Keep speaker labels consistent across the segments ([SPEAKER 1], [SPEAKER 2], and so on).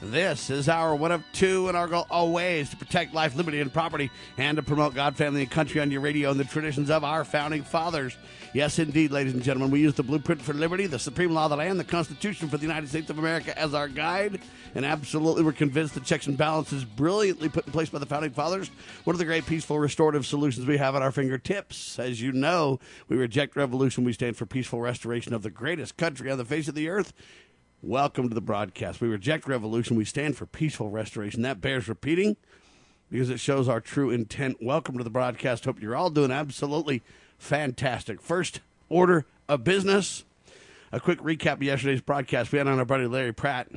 [SPEAKER 1] This is our one of two, and our goal always to protect life, liberty, and property, and to promote God, family, and country on your radio and the traditions of our founding fathers. Yes, indeed, ladies and gentlemen, we use the blueprint for liberty, the supreme law of the land, the Constitution for the United States of America as our guide, and absolutely we're convinced the checks and balances brilliantly put in place by the founding fathers. One of the great peaceful restorative solutions we have at our fingertips. As you know, we reject revolution. We stand for peaceful restoration of the greatest country on the face of the earth. Welcome to the broadcast. We reject revolution. We stand for peaceful restoration. That bears repeating because it shows our true intent. Welcome to the broadcast. Hope you're all doing absolutely fantastic. First order of business. A quick recap of yesterday's broadcast. We had on our buddy Larry Pratt,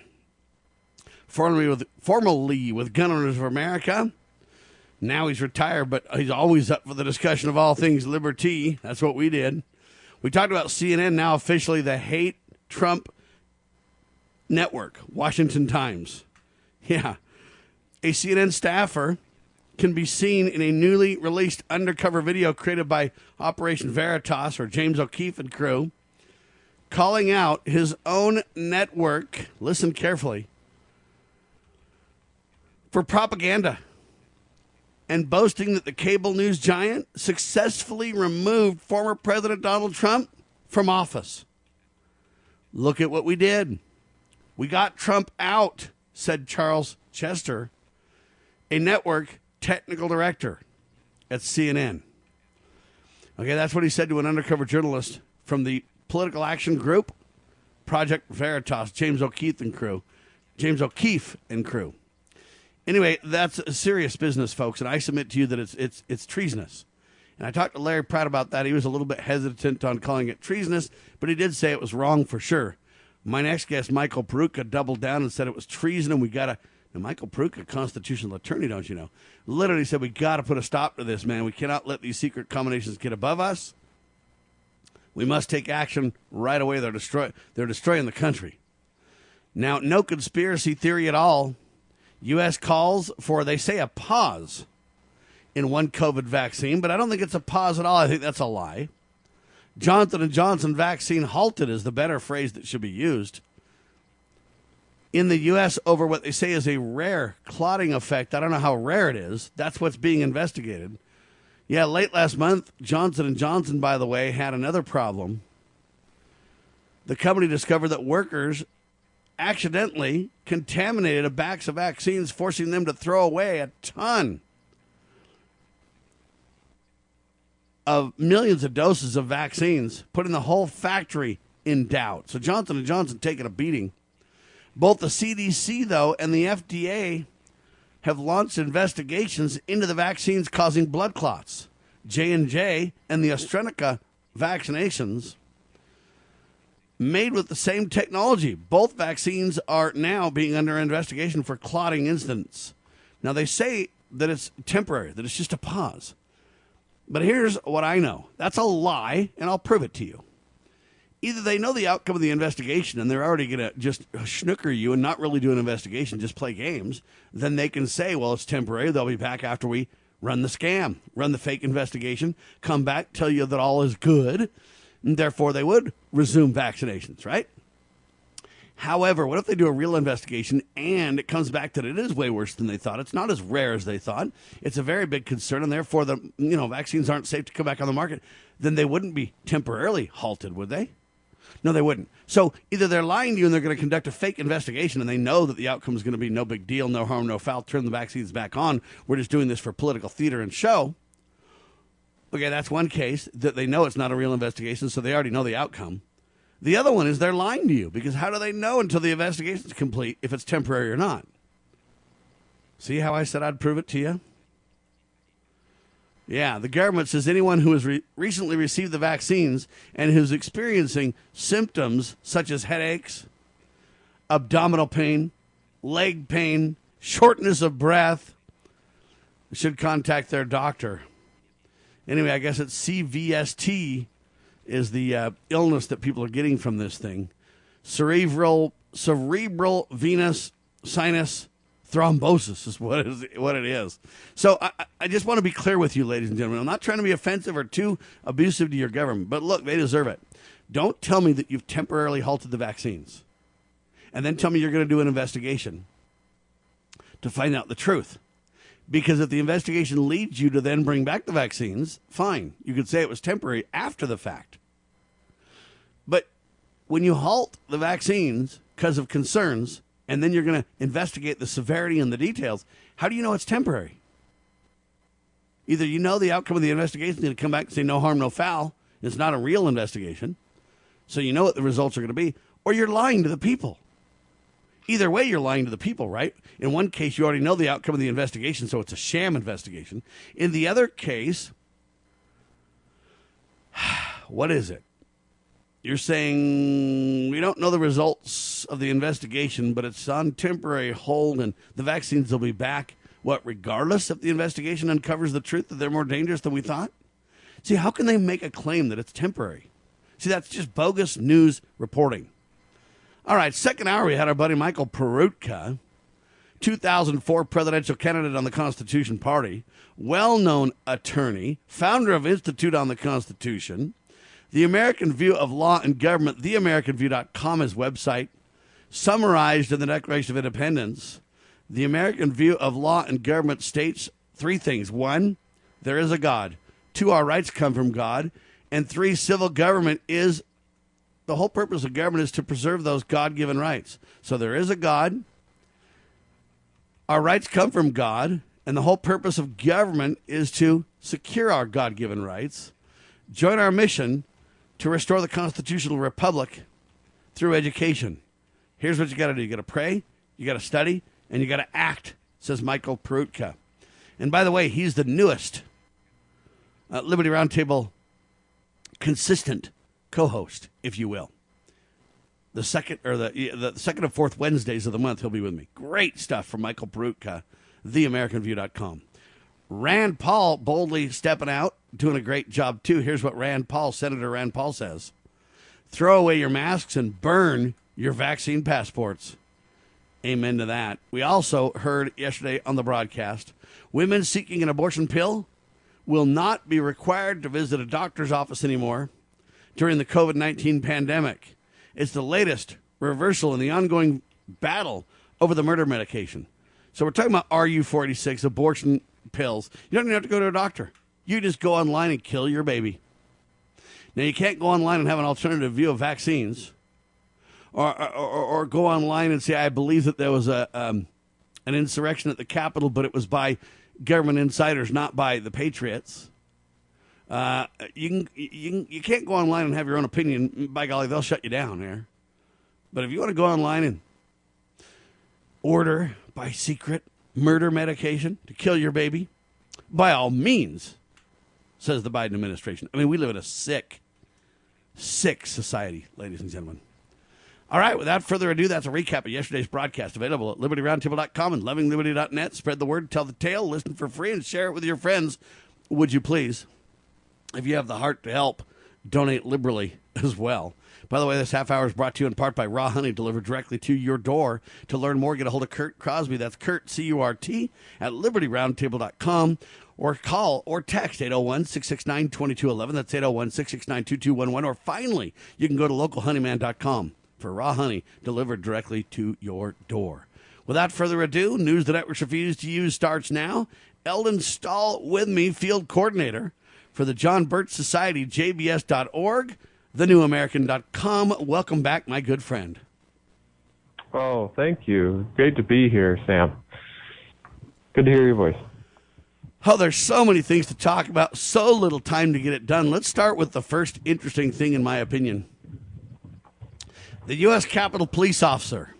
[SPEAKER 1] formerly with, formerly with Gun Owners of America. Now he's retired, but he's always up for the discussion of all things liberty. That's what we did. We talked about CNN, now officially the hate Trump Network, Washington Times. Yeah. A CNN staffer can be seen in a newly released undercover video created by Operation Veritas or James O'Keefe and crew, calling out his own network, listen carefully, for propaganda and boasting that the cable news giant successfully removed former President Donald Trump from office. Look at what we did. We got Trump out, said Charles Chester, a network technical director at CNN. Okay, that's what he said to an undercover journalist from the Political Action Group, Project Veritas, James O'Keefe and crew. James O'Keefe and crew. Anyway, that's serious business, folks, and I submit to you that it's it's it's treasonous. And I talked to Larry Pratt about that. He was a little bit hesitant on calling it treasonous, but he did say it was wrong for sure. My next guest, Michael Peroutka, doubled down and said it was treason and we got to. Michael Peroutka, constitutional attorney, don't you know, literally said we got to put a stop to this, man. We cannot let these secret combinations get above us. We must take action right away. They're destroy. They're destroying the country. Now, no conspiracy theory at all. U.S. calls for, they say, a pause in one COVID vaccine, but I don't think it's a pause at all. I think that's a lie. Johnson and Johnson vaccine halted is the better phrase that should be used. In the U.S., over what they say is a rare clotting effect. I don't know how rare it is. That's what's being investigated. Yeah, late last month, Johnson and Johnson, by the way, had another problem. The company discovered that workers accidentally contaminated a box of vaccines, forcing them to throw away a ton of millions of doses of vaccines, putting the whole factory in doubt. So Johnson and Johnson taking a beating. Both the CDC though and the FDA have launched investigations into the vaccines causing blood clots. J&J and the AstraZeneca vaccinations made with the same technology. Both vaccines are now being under investigation for clotting incidents. Now they say that it's temporary, that it's just a pause. But here's what I know that's a lie, and I'll prove it to you. Either they know the outcome of the investigation and they're already going to just snooker you and not really do an investigation, just play games, then they can say, well, it's temporary. They'll be back after we run the scam, run the fake investigation, come back, tell you that all is good, and therefore they would resume vaccinations, right? However, what if they do a real investigation and it comes back that it is way worse than they thought? It's not as rare as they thought. It's a very big concern, and therefore the you know vaccines aren't safe to come back on the market. Then they wouldn't be temporarily halted, would they? No, they wouldn't. So either they're lying to you and they're going to conduct a fake investigation, and they know that the outcome is going to be no big deal, no harm, no foul. Turn the vaccines back on. We're just doing this for political theater and show. Okay, that's one case that they know it's not a real investigation, so they already know the outcome. The other one is they're lying to you because how do they know until the investigation is complete if it's temporary or not? See how I said I'd prove it to you? Yeah, the government says anyone who has re- recently received the vaccines and who's experiencing symptoms such as headaches, abdominal pain, leg pain, shortness of breath, should contact their doctor. Anyway, I guess it's CVST is the uh, illness that people are getting from this thing. Cerebral cerebral venous sinus thrombosis is what it is. What it is. So I, I just want to be clear with you, ladies and gentlemen. I'm not trying to be offensive or too abusive to your government, but look, they deserve it. Don't tell me that you've temporarily halted the vaccines, and then tell me you're going to do an investigation to find out the truth. Because if the investigation leads you to then bring back the vaccines, fine. You could say it was temporary after the fact. But when you halt the vaccines because of concerns, and then you're going to investigate the severity and the details, how do you know it's temporary? Either you know the outcome of the investigation is going to come back and say no harm, no foul. It's not a real investigation. So you know what the results are going to be, or you're lying to the people. Either way, you're lying to the people, right? In one case, you already know the outcome of the investigation, so it's a sham investigation. In the other case, what is it? You're saying we don't know the results of the investigation, but it's on temporary hold, and the vaccines will be back. What, regardless if the investigation uncovers the truth that they're more dangerous than we thought? See, how can they make a claim that it's temporary? See, that's just bogus news reporting. All right, second hour, we had our buddy Michael Peroutka, 2004 presidential candidate on the Constitution Party, well known attorney, founder of Institute on the Constitution, the American View of Law and Government, theamericanview.com, is website, summarized in the Declaration of Independence. The American View of Law and Government states three things. One, there is a God. Two, our rights come from God. And three, civil government is the whole purpose of government is to preserve those God given rights. So there is a God. Our rights come from God. And the whole purpose of government is to secure our God given rights. Join our mission to restore the constitutional republic through education. Here's what you got to do you got to pray, you got to study, and you got to act, says Michael Peroutka. And by the way, he's the newest uh, Liberty Roundtable consistent co-host, if you will. The second or the the second and fourth Wednesdays of the month, he'll be with me. Great stuff from Michael Peroutka, theamericanview.com. Rand Paul boldly stepping out, doing a great job too. Here's what Rand Paul, Senator Rand Paul says Throw away your masks and burn your vaccine passports. Amen to that. We also heard yesterday on the broadcast women seeking an abortion pill will not be required to visit a doctor's office anymore during the COVID 19 pandemic. It's the latest reversal in the ongoing battle over the murder medication. So we're talking about RU 46, abortion pills. You don't even have to go to a doctor. You just go online and kill your baby. Now, you can't go online and have an alternative view of vaccines or, or, or go online and say, I believe that there was a, um, an insurrection at the Capitol, but it was by government insiders, not by the Patriots. Uh, you can you can, you can't go online and have your own opinion. By golly, they'll shut you down there. But if you want to go online and order by secret murder medication to kill your baby, by all means, says the Biden administration. I mean, we live in a sick, sick society, ladies and gentlemen. All right, without further ado, that's a recap of yesterday's broadcast available at libertyroundtable.com and lovingliberty.net. Spread the word, tell the tale, listen for free, and share it with your friends. Would you please? If you have the heart to help, donate liberally as well. By the way, this half hour is brought to you in part by Raw Honey, delivered directly to your door. To learn more, get a hold of Kurt Crosby. That's Kurt, C U R T, at libertyroundtable.com or call or text 801 669 2211. That's 801 669 2211. Or finally, you can go to localhoneyman.com for raw honey delivered directly to your door. Without further ado, news the networks refuse to use starts now. Eldon Stahl with me, field coordinator for the John Birch Society, jbs.org, thenewamerican.com. Welcome back, my good friend.
[SPEAKER 2] Oh, thank you. Great to be here, Sam. Good to hear your voice.
[SPEAKER 1] Oh, there's so many things to talk about, so little time to get it done. Let's start with the first interesting thing, in my opinion. The U.S. Capitol Police officer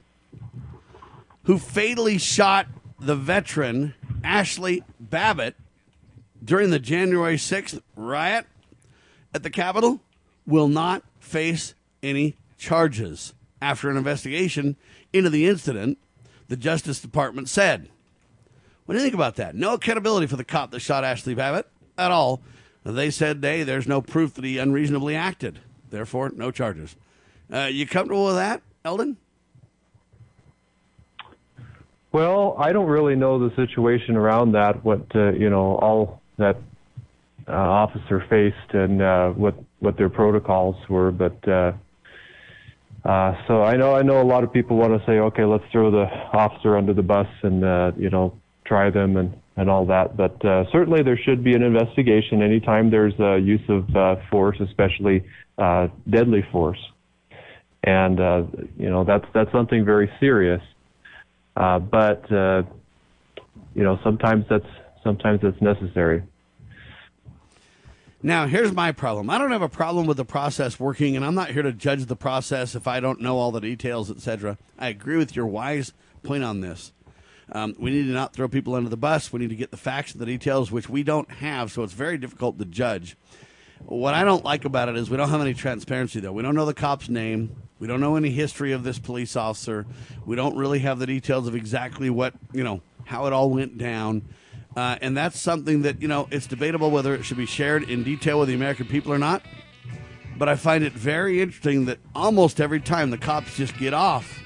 [SPEAKER 1] who fatally shot the veteran Ashley Babbitt during the January 6th riot at the Capitol will not face any charges after an investigation into the incident, the Justice Department said. What do you think about that? No accountability for the cop that shot Ashley Babbitt at all. They said, hey, there's no proof that he unreasonably acted. Therefore, no charges. Uh, you comfortable with that, Eldon?
[SPEAKER 2] Well, I don't really know the situation around that, what, uh, you know, all that uh, officer faced and uh, what, what their protocols were, but uh, uh, so I know I know a lot of people want to say, okay, let's throw the officer under the bus and uh, you know try them and and all that. But uh, certainly there should be an investigation anytime there's a use of uh, force, especially uh, deadly force, and uh, you know that's that's something very serious. Uh, but uh, you know sometimes that's sometimes that's necessary.
[SPEAKER 1] Now, here's my problem. I don't have a problem with the process working, and I'm not here to judge the process if I don't know all the details, etc. I agree with your wise point on this. Um, we need to not throw people under the bus. We need to get the facts and the details, which we don't have, so it's very difficult to judge. What I don't like about it is we don't have any transparency, though. We don't know the cop's name. We don't know any history of this police officer. We don't really have the details of exactly what, you know, how it all went down. Uh, and that's something that, you know, it's debatable whether it should be shared in detail with the American people or not. But I find it very interesting that almost every time the cops just get off,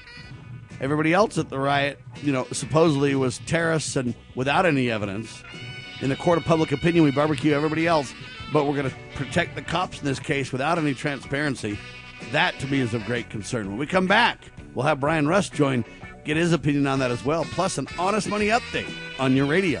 [SPEAKER 1] everybody else at the riot, you know, supposedly was terrorists and without any evidence. In the court of public opinion, we barbecue everybody else, but we're going to protect the cops in this case without any transparency. That to me is of great concern. When we come back, we'll have Brian Rust join, get his opinion on that as well, plus an honest money update on your radio.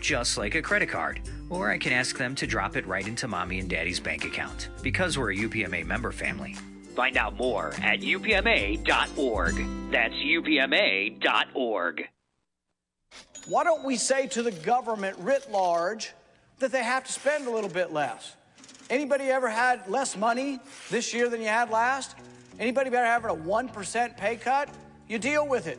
[SPEAKER 3] just like a credit card. Or I can ask them to drop it right into mommy and daddy's bank account, because we're a UPMA member family. Find out more at upma.org. That's upma.org.
[SPEAKER 4] Why don't we say to the government writ large that they have to spend a little bit less? Anybody ever had less money this year than you had last? Anybody ever having a 1% pay cut? You deal with it.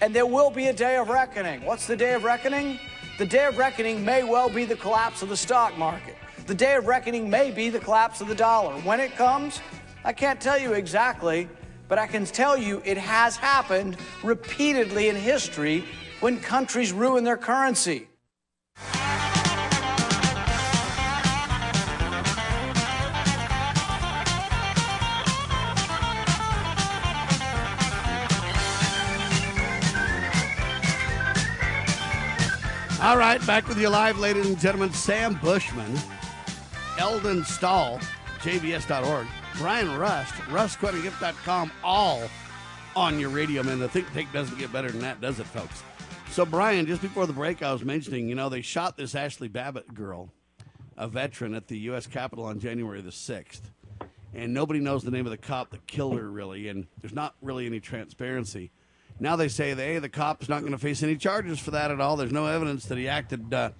[SPEAKER 4] and there will be a day of reckoning. What's the day of reckoning? The day of reckoning may well be the collapse of the stock market. The day of reckoning may be the collapse of the dollar. When it comes, I can't tell you exactly, but I can tell you it has happened repeatedly in history when countries ruin their currency.
[SPEAKER 1] All right, back with you live, ladies and gentlemen. Sam Bushman, Eldon Stahl, JBS.org, Brian Rust, RustQuentinGift.com, all on your radio, man. The think tank doesn't get better than that, does it, folks? So, Brian, just before the break, I was mentioning, you know, they shot this Ashley Babbitt girl, a veteran, at the U.S. Capitol on January the 6th. And nobody knows the name of the cop that killed her, really, and there's not really any transparency. Now they say hey, the cop's not going to face any charges for that at all. There's no evidence that he acted uh,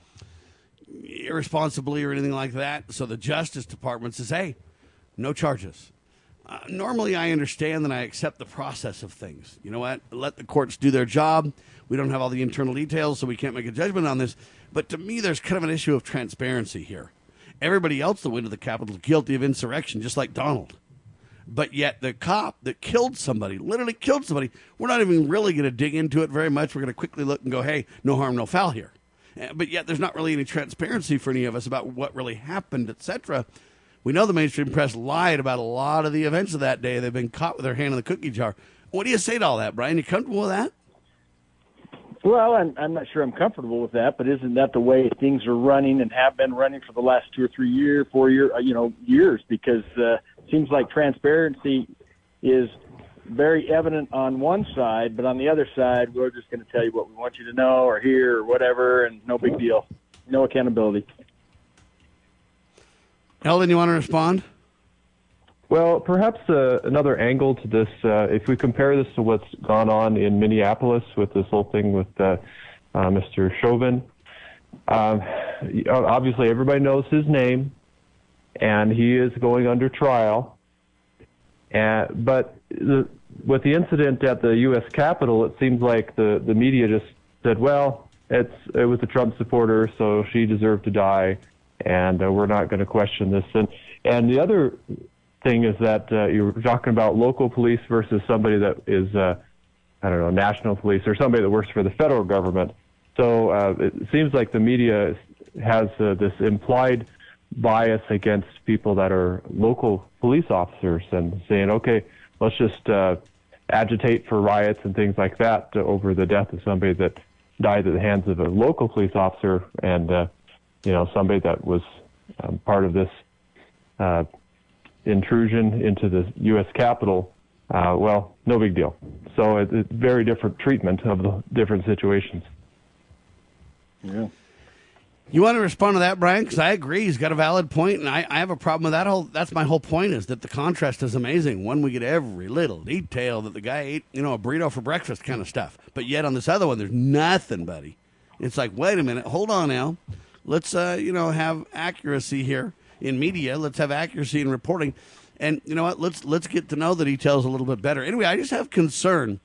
[SPEAKER 1] irresponsibly or anything like that. So the Justice Department says, hey, no charges. Uh, normally, I understand and I accept the process of things. You know what? Let the courts do their job. We don't have all the internal details, so we can't make a judgment on this. But to me, there's kind of an issue of transparency here. Everybody else that went to the Capitol guilty of insurrection, just like Donald. But yet the cop that killed somebody, literally killed somebody, we're not even really going to dig into it very much. We're going to quickly look and go, hey, no harm, no foul here. Uh, But yet there's not really any transparency for any of us about what really happened, etc. We know the mainstream press lied about a lot of the events of that day. They've been caught with their hand in the cookie jar. What do you say to all that, Brian? You comfortable with that?
[SPEAKER 5] Well, I'm, I'm not sure I'm comfortable with that, but isn't that the way things are running and have been running for the last two or three year, four year, uh, you know, years? Because uh, seems like transparency is very evident on one side, but on the other side, we're just going to tell you what we want you to know or hear or whatever, and no big deal, no accountability.
[SPEAKER 1] Eldon, you want to respond?
[SPEAKER 2] Well, perhaps uh, another angle to this, uh, if we compare this to what's gone on in Minneapolis with this whole thing with uh, uh, Mr. Chauvin, um, obviously everybody knows his name, and he is going under trial. And, but the, with the incident at the U.S. Capitol, it seems like the, the media just said, well, it's it was a Trump supporter, so she deserved to die, and uh, we're not going to question this. And and the other thing is that uh, you're talking about local police versus somebody that is, uh, I don't know, national police or somebody that works for the federal government. So uh, it seems like the media has uh, this implied bias against people that are local police officers and saying, okay, let's just uh, agitate for riots and things like that over the death of somebody that died at the hands of a local police officer and, uh, you know, somebody that was um, part of this uh, intrusion into the U.S. Capitol, uh, well, no big deal. So it, it's very different treatment of the different situations.
[SPEAKER 5] Yeah.
[SPEAKER 1] You want to respond to that, Brian? Because I agree, he's got a valid point, and I, I have a problem with that whole. That's my whole point is that the contrast is amazing. One, we get every little detail that the guy ate, you know, a burrito for breakfast, kind of stuff. But yet on this other one, there's nothing, buddy. It's like, wait a minute, hold on now. Let's, uh, you know, have accuracy here in media. Let's have accuracy in reporting, and you know what? Let's let's get to know the details a little bit better. Anyway, I just have concern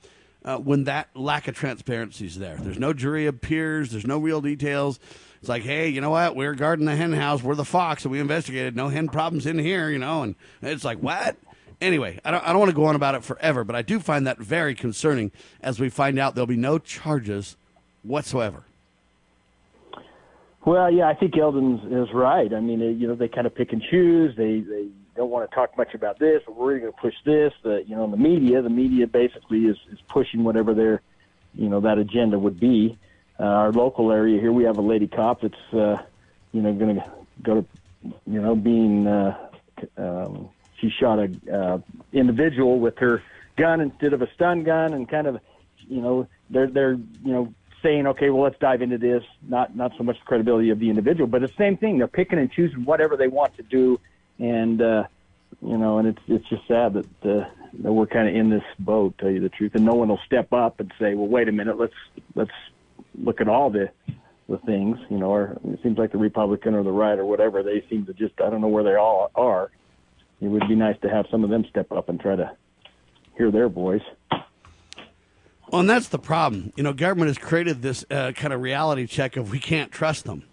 [SPEAKER 1] uh, when that lack of transparency is there. There's no jury of peers. There's no real details. It's like, hey, you know what? We're guarding the hen house. We're the fox, and we investigated. No hen problems in here, you know. And it's like, what? Anyway, I don't, I don't want to go on about it forever, but I do find that very concerning as we find out there'll be no charges whatsoever.
[SPEAKER 5] Well, yeah, I think Eldon is right. I mean, you know, they kind of pick and choose. They they don't want to talk much about this, but we're going to push this. The you know, the media, the media basically is is pushing whatever their, you know, that agenda would be. Uh, our local area here, we have a lady cop that's, uh, you know, going to go to, you know, being, uh, um, she shot a uh, individual with her gun instead of a stun gun, and kind of, you know, they're they're you know saying, okay, well, let's dive into this. Not not so much the credibility of the individual, but the same thing. They're picking and choosing whatever they want to do, and uh, you know, and it's it's just sad that uh, that we're kind of in this boat. Tell you the truth, and no one will step up and say, well, wait a minute, let's let's look at all the the things. You know, or it seems like the Republican or the right or whatever they seem to just I don't know where they all are. It would be nice to have some of them step up and try to hear their voice.
[SPEAKER 1] Well, and that's the problem. You know, government has created this uh, kind of reality check of we can't trust them.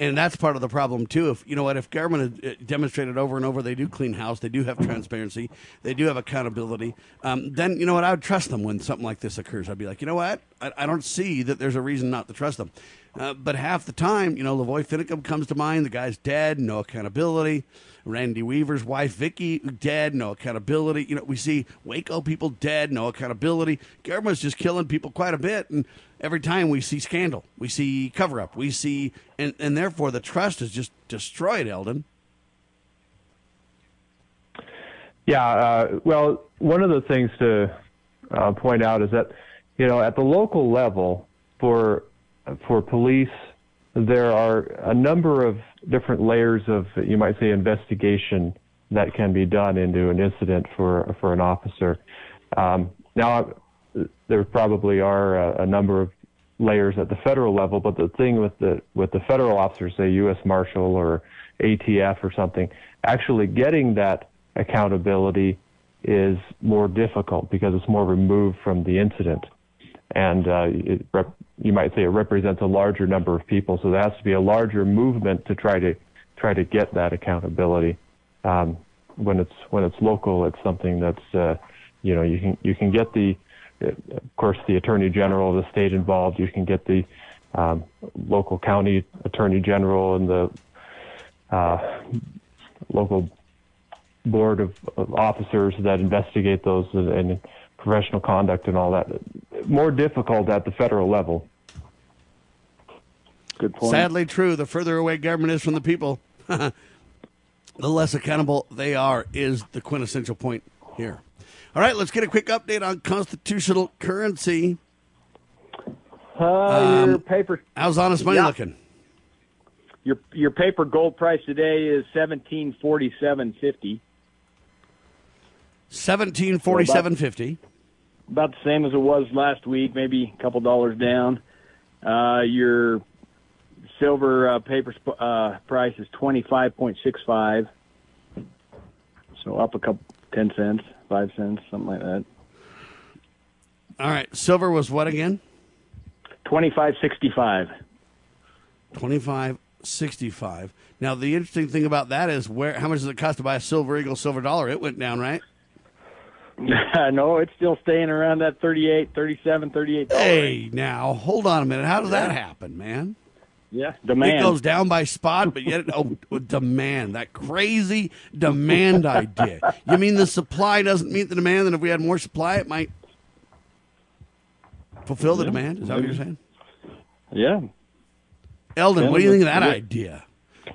[SPEAKER 1] And that's part of the problem too. If you know what, if government has uh, demonstrated over and over they do clean house, they do have transparency, they do have accountability, um, then you know what, I would trust them when something like this occurs. I'd be like, you know what, I, I don't see that there's a reason not to trust them. Uh, but half the time, you know, Lavoy Finicum comes to mind. The guy's dead, no accountability. Randy Weaver's wife, Vicky, dead, no accountability. You know, we see Waco people dead, no accountability. Government's just killing people quite a bit, and every time we see scandal, we see cover up, we see, and, and therefore the trust is just destroyed, Eldon.
[SPEAKER 2] Yeah, uh, well, one of the things to uh, point out is that, you know, at the local level, for for police, there are a number of different layers of, you might say, investigation that can be done into an incident for for an officer. Um, now, there probably are a, a number of layers at the federal level, but the thing with the with the federal officers, say U.S. Marshal or ATF or something, actually getting that accountability is more difficult because it's more removed from the incident, and uh, rep- you might say it represents a larger number of people. So there has to be a larger movement to try to try to get that accountability. Um, when it's when it's local, it's something that's uh, you know you can you can get the of course the attorney general of the state involved. You can get the um, local county attorney general and the uh, local board of, of, officers that investigate those and, and professional conduct and all that. More difficult at the federal level.
[SPEAKER 5] Good point.
[SPEAKER 1] Sadly, true. The further away government is from the people, the less accountable they are, is the quintessential point here. All right, let's get a quick update on constitutional currency.
[SPEAKER 5] Uh, your
[SPEAKER 1] Um,
[SPEAKER 5] paper.
[SPEAKER 1] How's honest money
[SPEAKER 5] Yeah.
[SPEAKER 1] looking?
[SPEAKER 5] Your your paper gold price today is seventeen forty seven fifty.
[SPEAKER 1] Seventeen forty seven fifty.
[SPEAKER 5] About the same as it was last week, maybe a couple dollars down. Uh, your silver uh, paper sp- uh, price is twenty five point six five. So up a couple ten cents, five cents, something like that.
[SPEAKER 1] All right, silver was what again?
[SPEAKER 5] Twenty five sixty five.
[SPEAKER 1] Twenty five sixty five. Now the interesting thing about that is where how much does it cost to buy a silver eagle silver dollar? It went down, right?
[SPEAKER 5] no, it's still staying around that 38, 37, 38.
[SPEAKER 1] Hey, now hold on a minute. How does that happen, man?
[SPEAKER 5] Yeah,
[SPEAKER 1] It
[SPEAKER 5] demand.
[SPEAKER 1] goes down by spot, but yet oh demand that crazy demand idea. You mean the supply doesn't meet the demand, and if we had more supply, it might fulfill the demand? Is that what you're saying?
[SPEAKER 5] yeah.
[SPEAKER 1] Eldon, what do you think of that
[SPEAKER 5] Yeah.
[SPEAKER 1] idea?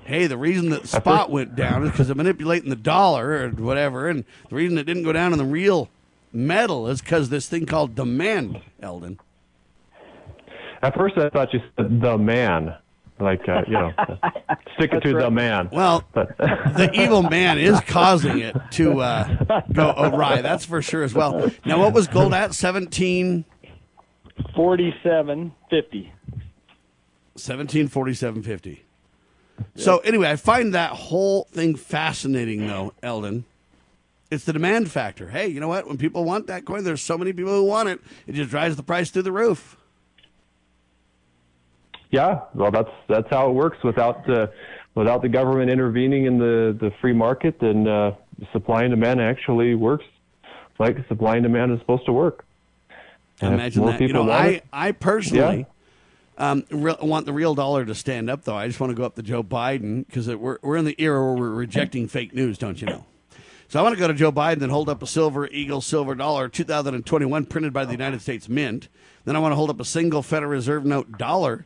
[SPEAKER 1] Hey, the reason that the spot went down is because of manipulating the dollar or whatever, and the reason it didn't go down in the real metal is because this thing called demand, Eldon.
[SPEAKER 2] At first, I thought you said the man, like uh, you know, stick it to the man.
[SPEAKER 1] Well,
[SPEAKER 2] But
[SPEAKER 1] the evil man is causing it to uh, go awry. That's for sure as well. Now, what was gold at? 17,
[SPEAKER 5] 47, 50.
[SPEAKER 1] 1747.50. So, anyway, I find that whole thing fascinating, though, Eldon. It's the demand factor. Hey, you know what? When people want that coin, there's so many people who want it, it just drives the price through the roof.
[SPEAKER 2] yeah, well, that's that's how it works without uh, without the government intervening in the the free market. Then uh, supply and demand actually works like supply and demand is supposed to work. And
[SPEAKER 1] Imagine that. You know, I,
[SPEAKER 2] it-
[SPEAKER 1] I personally um, re- want the real dollar to stand up, though. I just want to go up to Joe Biden because we're, we're in the era where we're rejecting fake news, don't you know? So I want to go to Joe Biden and hold up a silver eagle silver dollar 2021 printed by the United States Mint. Then I want to hold up a single Federal Reserve note dollar,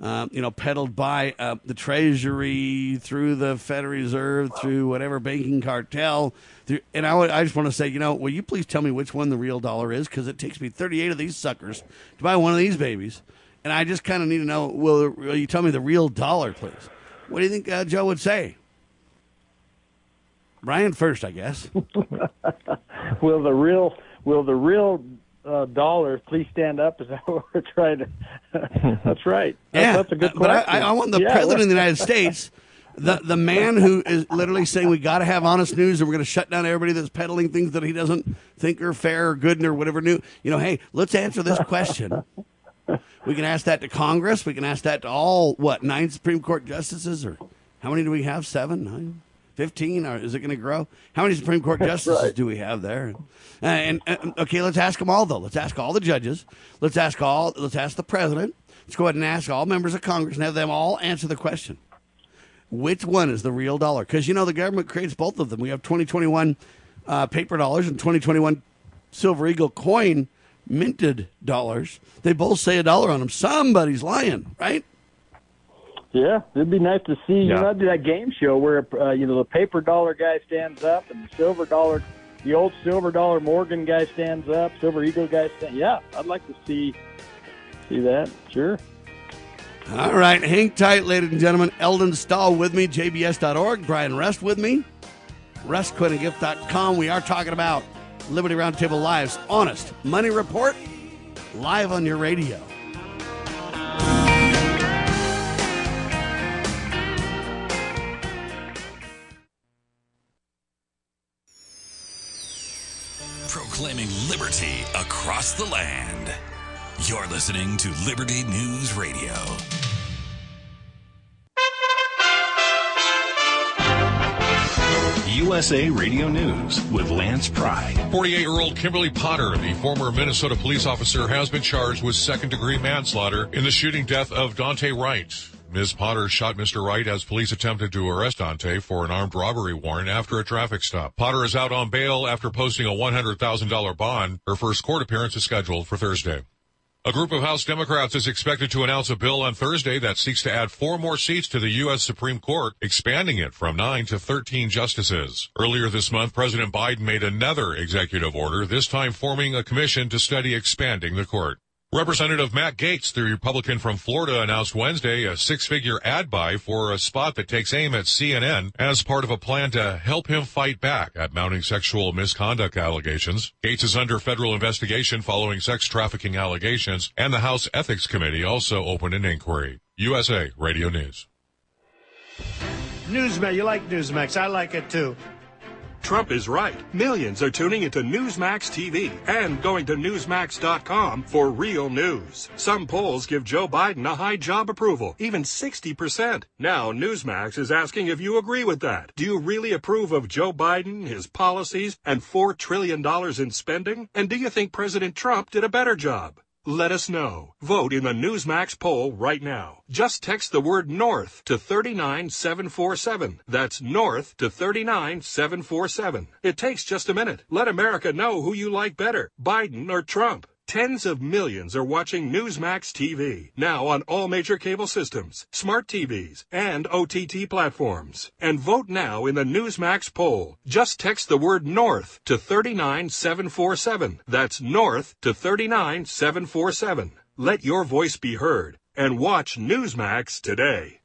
[SPEAKER 1] uh, you know, peddled by uh, the Treasury through the Federal Reserve through whatever banking cartel. Through, and I, would, I just want to say, you know, will you please tell me which one the real dollar is? Because it takes me 38 of these suckers to buy one of these babies. And I just kind of need to know, will, will you tell me the real dollar, please? What do you think uh, Joe would say? Brian first, I guess.
[SPEAKER 5] Will the real will the real uh, dollar please stand up? Is that what we're trying to? that's right. That's,
[SPEAKER 1] yeah,
[SPEAKER 5] that's a good
[SPEAKER 1] but
[SPEAKER 5] question.
[SPEAKER 1] I, I want the
[SPEAKER 5] Yeah,
[SPEAKER 1] president of the United States, the the man who is literally saying we got to have honest news and we're going to shut down everybody that's peddling things that he doesn't think are fair or good or whatever new. You know, hey, let's answer this question. We can ask that to Congress. We can ask that to all what nine Supreme Court justices or how many do we have? Seven, nine. 15 or is it going to grow? How many supreme court justices do we have there? And, and okay let's ask them all though. Let's ask all the judges. Let's ask all let's ask the president. Let's go ahead and ask all members of congress and have them all answer the question. Which one is the real dollar? Because you know the government creates both of them. We have 2021 uh, paper dollars and 2021 silver eagle coin minted dollars they both say a dollar on them somebody's lying right
[SPEAKER 5] Yeah, it'd be nice to see. You
[SPEAKER 2] Yeah.
[SPEAKER 5] know, do that game show where uh, you know the paper dollar guy stands up and the silver dollar, the old silver dollar Morgan guy stands up, silver eagle guy stands. Yeah, I'd like to see see that. Sure.
[SPEAKER 1] All right, hang tight, ladies and gentlemen. Eldon Stahl with me, jbs.org. Brian Rust with me, restquittinggift.com. We are talking about Liberty Roundtable Live's Honest Money Report, live on your radio.
[SPEAKER 6] Proclaiming liberty across the land. You're listening to Liberty News Radio.
[SPEAKER 7] USA Radio News with Lance Pride.
[SPEAKER 8] 48 year old Kimberly Potter, the former Minnesota police officer, has been charged with second degree manslaughter in the shooting death of Daunte Wright. Ms. Potter shot Mr. Wright as police attempted to arrest Daunte for an armed robbery warrant after a traffic stop. Potter is out on bail after posting a $100,000 bond. Her first court appearance is scheduled for Thursday. A group of House Democrats is expected to announce a bill on Thursday that seeks to add four more seats to the U.S. Supreme Court, expanding it from nine to 13 justices. Earlier this month, President Biden made another executive order, this time forming a commission to study expanding the court. Representative Matt Gaetz, the Republican from Florida, announced Wednesday a six-figure ad buy for a spot that takes aim at CNN as part of a plan to help him fight back at mounting sexual misconduct allegations. Gaetz is under federal investigation following sex trafficking allegations, and the House Ethics Committee also opened an inquiry. USA Radio News.
[SPEAKER 9] Newsmax, you like Newsmax. I like it too.
[SPEAKER 10] Trump is right. Millions are tuning into Newsmax TV and going to Newsmax.com for real news. Some polls give Joe Biden a high job approval, even 60%. Now, Newsmax is asking if you agree with that. Do you really approve of Joe Biden, his policies, and $4 trillion in spending? And do you think President Trump did a better job? Let us know. Vote in the Newsmax poll right now. Just text the word North to 39747. That's North to 39747. It takes just a minute. Let America know who you like better, Biden or Trump. Tens of millions are watching Newsmax TV, now on all major cable systems, smart TVs, and OTT platforms. And vote now in the Newsmax poll. Just text the word North to 39747. That's North to 39747. Let your voice be heard and watch Newsmax today.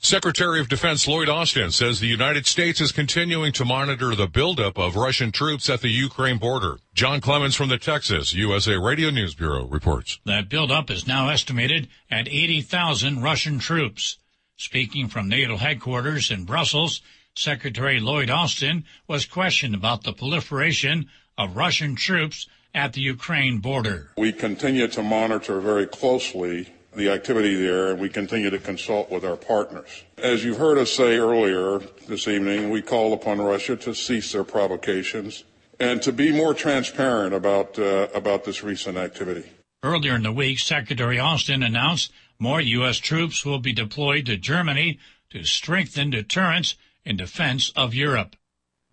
[SPEAKER 8] Secretary of Defense Lloyd Austin says the United States is continuing to monitor the buildup of Russian troops at the Ukraine border. John Clemens from the Texas USA Radio News Bureau reports.
[SPEAKER 11] That buildup is now estimated at 80,000 Russian troops. Speaking from NATO headquarters in Brussels, Secretary Lloyd Austin was questioned about the proliferation of Russian troops at the Ukraine border.
[SPEAKER 12] We continue to monitor very closely the activity there, and we continue to consult with our partners. As you've heard us say earlier this evening, we call upon Russia to cease their provocations and to be more transparent about uh, about this recent activity.
[SPEAKER 11] Earlier in the week, Secretary Austin announced more U.S. troops will be deployed to Germany to strengthen deterrence in defense of Europe.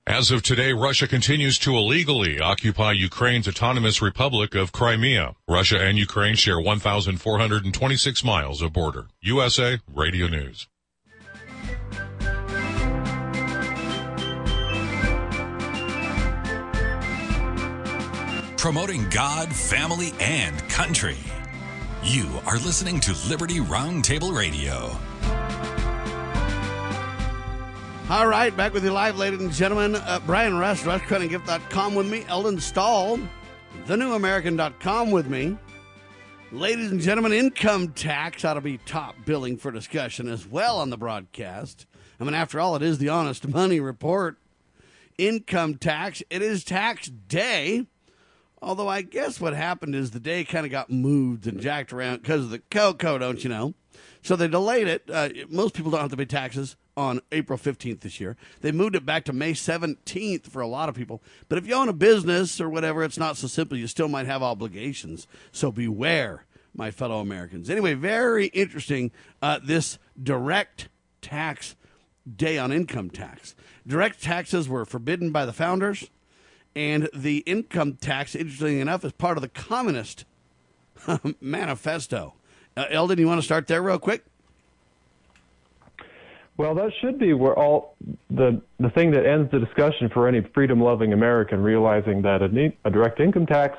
[SPEAKER 8] As of today, Russia continues to illegally occupy Ukraine's autonomous Republic of Crimea. Russia and Ukraine share 1,426 miles of border. USA Radio News.
[SPEAKER 6] Promoting God, family, and country. You are listening to Liberty Roundtable Radio.
[SPEAKER 1] All right, back with you live, ladies and gentlemen. Uh, Brian Rust, RushCreditGift.com with me. Eldon Stahl, TheNewAmerican.com with me. Ladies and gentlemen, income tax ought to be top billing for discussion as well on the broadcast. I mean, after all, it is the Honest Money Report. Income tax, it is tax day. Although I guess what happened is the day kind of got moved and jacked around because of the cocoa, don't you know? So they delayed it. Uh, most people don't have to pay taxes on April 15th this year. They moved it back to May 17th for a lot of people. But if you own a business or whatever, it's not so simple. You still might have obligations. So beware, my fellow Americans. Anyway, very interesting uh, this direct tax day on income tax. Direct taxes were forbidden by the founders, and the income tax, interestingly enough, is part of the Communist Manifesto. Uh, Eldon, you want to start there real quick?
[SPEAKER 2] Well, that should be where all the the thing that ends the discussion for any freedom-loving American, realizing that a, a direct income tax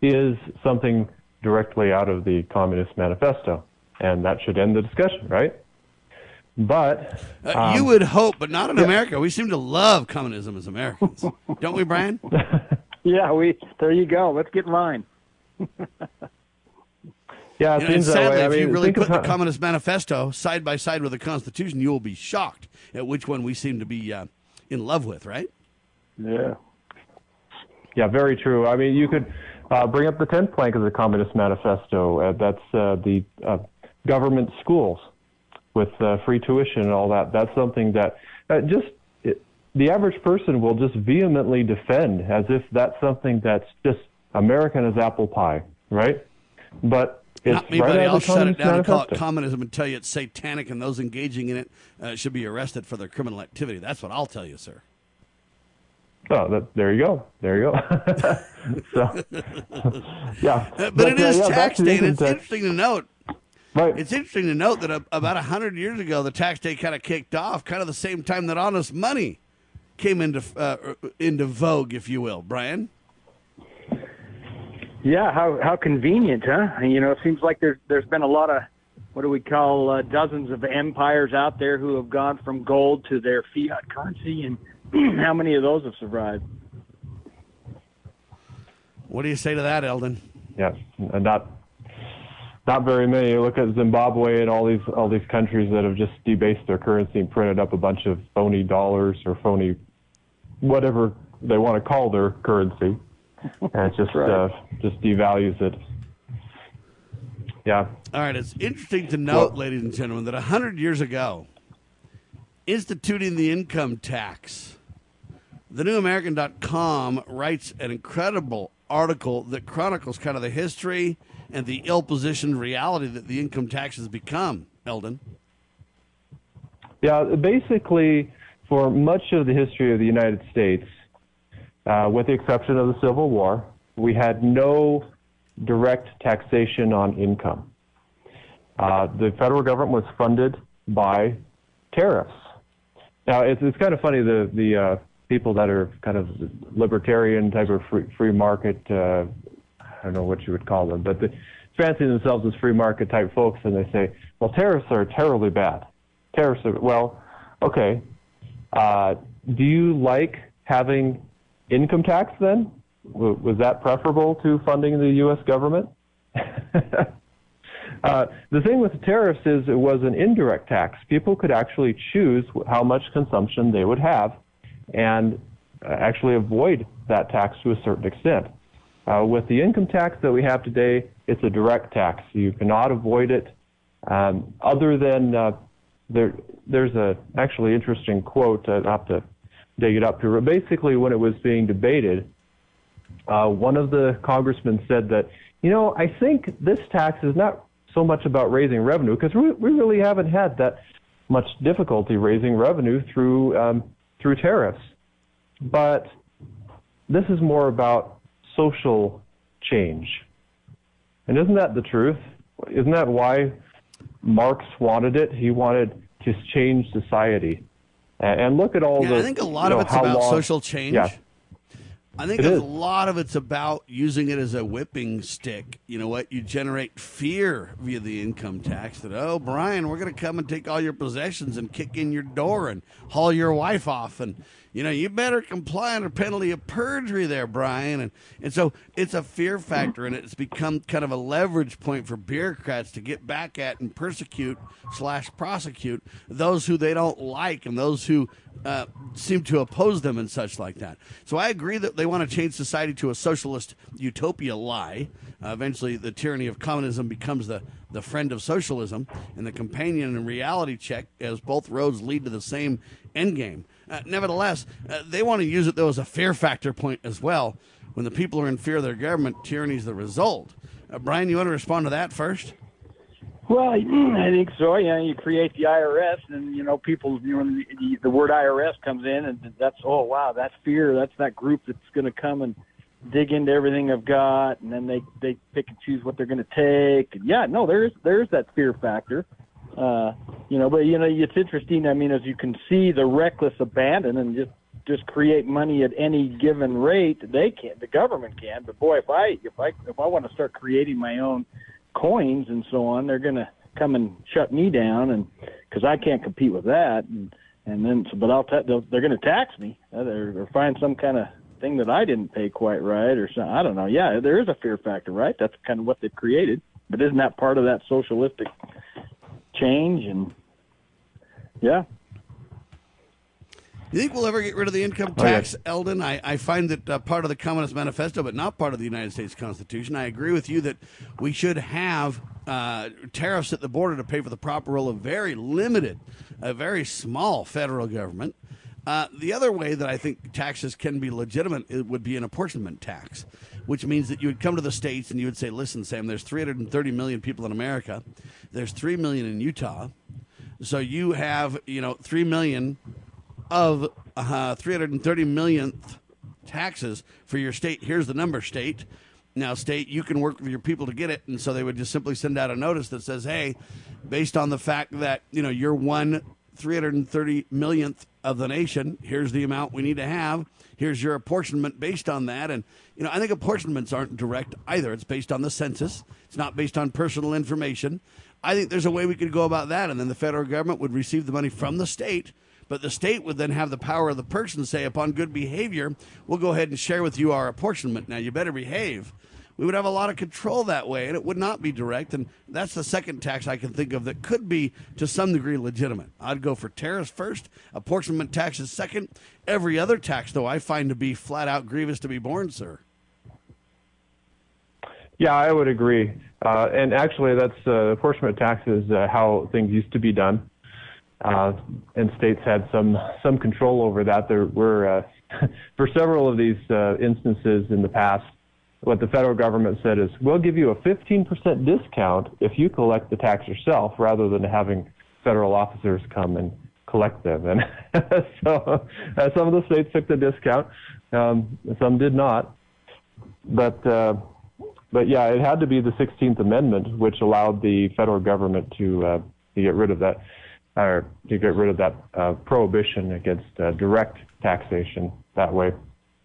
[SPEAKER 2] is something directly out of the Communist Manifesto, and that should end the discussion, right? But
[SPEAKER 1] um, uh, you would hope, but not in yeah. America. We seem to love communism as Americans, don't we, Brian?
[SPEAKER 5] yeah, we. There you go. Let's get in line.
[SPEAKER 2] Yeah, it
[SPEAKER 1] you
[SPEAKER 2] know, seems
[SPEAKER 1] sadly,
[SPEAKER 2] that way. I
[SPEAKER 1] if
[SPEAKER 2] mean,
[SPEAKER 1] you really put the Communist Manifesto side by side with the Constitution, you will be shocked at which one we seem to be uh, in love with, right?
[SPEAKER 5] Yeah.
[SPEAKER 2] Yeah, very true. I mean, you could uh, bring up the 10th plank of the Communist Manifesto. Uh, that's uh, the uh, government schools with uh, free tuition and all that. That's something that just it, the average person will just vehemently defend as if that's something that's just American as apple pie, right? But
[SPEAKER 1] Not me,
[SPEAKER 2] right
[SPEAKER 1] buddy. I'll shut it down and call it communism and tell you it's satanic, and those engaging in it uh, should be arrested for their criminal activity. That's what I'll tell you, sir.
[SPEAKER 2] Oh, that, there you go. There you go. so, yeah.
[SPEAKER 1] Uh, but, it
[SPEAKER 2] uh,
[SPEAKER 1] is
[SPEAKER 2] yeah,
[SPEAKER 1] tax day, and it's interesting to note.
[SPEAKER 2] Right.
[SPEAKER 1] It's interesting to note that uh, about a hundred years ago, the tax day kind of kicked off, kind of the same time that honest money came into uh, into vogue, if you will, Brian.
[SPEAKER 5] Yeah, how how convenient, huh? You know, it seems like there's there's been a lot of what do we call uh, dozens of empires out there who have gone from gold to their fiat currency, and how many of those have survived?
[SPEAKER 1] What do you say to that, Eldon?
[SPEAKER 2] Yeah, and not not very many. You look at Zimbabwe and all these all these countries that have just debased their currency and printed up a bunch of phony dollars or phony whatever they want to call their currency, and it just
[SPEAKER 1] Right.
[SPEAKER 2] uh, just devalues it. Yeah.
[SPEAKER 1] All right, it's interesting to note,
[SPEAKER 2] Well-
[SPEAKER 1] ladies and gentlemen, that 100 years ago, instituting the income tax, the thenewamerican.com writes an incredible article that chronicles kind of the history and the ill positioned reality that the income tax has become, Eldon.
[SPEAKER 2] Yeah, basically, for much of the history of the United States, uh, with the exception of the Civil War, we had no direct taxation on income. Uh, the federal government was funded by tariffs. Now, it's, it's kind of funny the the uh, people that are kind of libertarian type of free, free market. Uh, I don't know what you would call them, but they fancy themselves as free market type folks, and they say, "Well, tariffs are terribly bad." Tariffs are well, okay. Uh, do you like having income tax then? W- was that preferable to funding the U.S. government? Uh, the thing with the tariffs is it was an indirect tax. People could actually choose how much consumption they would have and uh, actually avoid that tax to a certain extent. Uh, with the income tax that we have today, it's a direct tax. You cannot avoid it um, other than uh, there, there's a actually interesting quote. I'll have to dig it up. But basically, when it was being debated, uh, one of the congressmen said that, you know, I think this tax is not so much about raising revenue because we, we really haven't had that much difficulty raising revenue through um, through tariffs, but this is more about social change. And isn't that the truth? Isn't that why Marx wanted it? He wanted to change society. And, and look at all
[SPEAKER 1] Yeah,
[SPEAKER 2] the.
[SPEAKER 1] I think a lot
[SPEAKER 2] you
[SPEAKER 1] of
[SPEAKER 2] know,
[SPEAKER 1] it's about
[SPEAKER 2] long-
[SPEAKER 1] social change.
[SPEAKER 2] Yeah.
[SPEAKER 1] I think a lot of it's about using it as a whipping stick. You know what? You generate fear via the income tax that, oh, Brian, we're going to come and take all your possessions and kick in your door and haul your wife off. And, you know, you better comply under penalty of perjury there, Brian. And, and so it's a fear factor, and it's become kind of a leverage point for bureaucrats to get back at and persecute slash prosecute those who they don't like and those who uh, seem to oppose them and such like that. So I agree that they want to change society to a socialist utopia lie. Uh, eventually, the tyranny of communism becomes the, the friend of socialism, and the companion and reality check as both roads lead to the same end game. Uh, nevertheless, uh, they want to use it, though, as a fear factor point as well. When the people are in fear of their government, tyranny is the result. Uh, Brian, you want to respond to that first?
[SPEAKER 5] Well, I think so. Yeah, you create the IRS, and you know, people. You know, the, the word IRS comes in, and that's oh wow, that's fear. That's that group that's going to come and dig into everything I've got, and then they they pick and choose what they're going to take. And yeah, no, there's there's that fear factor. Uh, you know, but you know, it's interesting. I mean, as you can see, the reckless abandon and just just create money at any given rate. They can, the government can. But boy, if I if I if I want to start creating my own coins and so on, they're going to come and shut me down, and because I can't compete with that, and and then but I'll ta- they're going to tax me uh, or, or find some kind of thing that I didn't pay quite right or something. I don't know. Yeah, there is a fear factor, right? That's kind of what they've created. But isn't that part of that socialistic change? And yeah,
[SPEAKER 1] You think we'll ever get rid of the income
[SPEAKER 5] Oh, yeah.
[SPEAKER 1] tax, Eldon? I, I find that uh, part of the Communist Manifesto, but not part of the United States Constitution. I agree with you that we should have uh, tariffs at the border to pay for the proper role of very limited, a very small federal government. Uh, the other way that I think taxes can be legitimate it would be an apportionment tax, which means that you would come to the states and you would say, "Listen, Sam, there's 330 million people in America. There's three million in Utah, so you have you know three million of uh, 330 millionth taxes for your state. Here's the number, state." Now, state, you can work with your people to get it, and so they would just simply send out a notice that says, "Hey, based on the fact that you know you're one 330 millionth of the nation. Here's the amount we need to have. Here's your apportionment based on that. And, you know, I think apportionments aren't direct either. It's based on the census, it's not based on personal information. I think there's a way we could go about that. And then the federal government would receive the money from the state, but the state would then have the power of the person say, upon good behavior, we'll go ahead and share with you our apportionment. Now, you better behave we would have a lot of control that way, and it would not be direct. And that's the second tax I can think of that could be to some degree legitimate. I'd go for tariffs first, apportionment taxes second. Every other tax, though, I find to be flat out grievous to be borne, sir.
[SPEAKER 2] Yeah, I would agree. Uh, and actually, that's uh, apportionment tax is uh, how things used to be done. Uh, and states had some some control over that. There were uh, for several of these uh, instances in the past what the federal government said is we'll give you a 15% discount if you collect the tax yourself rather than having federal officers come and collect them. And so uh, some of the states took the discount, um, some did not. But uh, but yeah, it had to be the 16th Amendment, which allowed the federal government to uh, to get rid of that, or to get rid of that uh, prohibition against uh, direct taxation that way.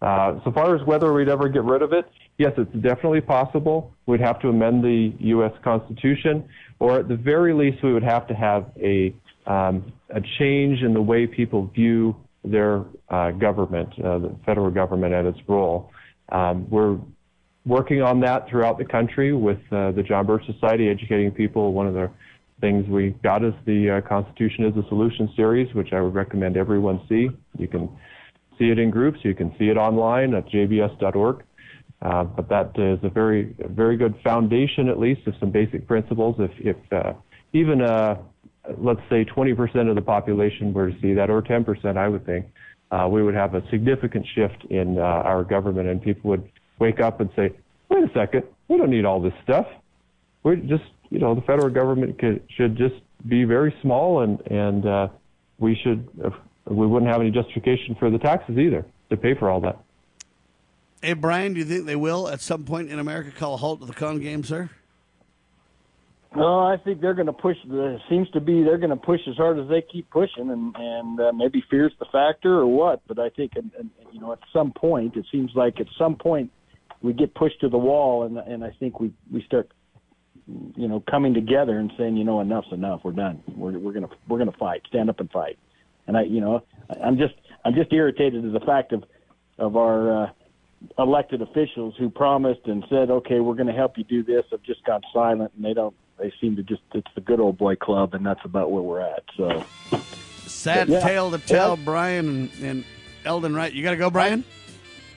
[SPEAKER 2] Uh, so far as whether we'd ever get rid of it, yes, it's definitely possible. We'd have to amend the U.S. Constitution, or at the very least, we would have to have a um, a change in the way people view their uh, government, uh, the federal government, and its role. Um, we're working on that throughout the country with uh, the John Birch Society, educating people. One of the things we got is the uh, Constitution is a Solution series, which I would recommend everyone see. You can see it in groups. You can see it online at jbs.org. Uh, but that is a very, very good foundation, at least, of some basic principles. If, if uh, even, uh, let's say, 20% of the population were to see that, or 10%, I would think, uh, we would have a significant shift in uh, our government, and people would wake up and say, "Wait a second, we don't need all this stuff. We just, you know, the federal government could, should just be very small, and and uh, we should, we wouldn't have any justification for the taxes either to pay for all that."
[SPEAKER 1] Hey, Brian, do you think they will at some point in America call a halt to the con game, sir?
[SPEAKER 5] No, I think they're going to push. The seems to be they're going to push as hard as they keep pushing, and and uh, maybe fear's the factor or what. But I think, you know, at some point, it seems like at some point we get pushed to the wall, and and I think we we start, you know, coming together and saying, you know, enough's enough. We're done. We're we're gonna we're gonna fight. Stand up and fight. And I, you know, I'm just I'm just irritated at the fact of of our. Uh, elected officials who promised and said, "Okay, we're going to help you do this," have just gone silent, and they don't. They seem to just it's the good old boy club, and that's about where we're at. So
[SPEAKER 1] sad yeah. tale to tell, yeah. Brian and, and Eldon. Right, you got to go, Brian.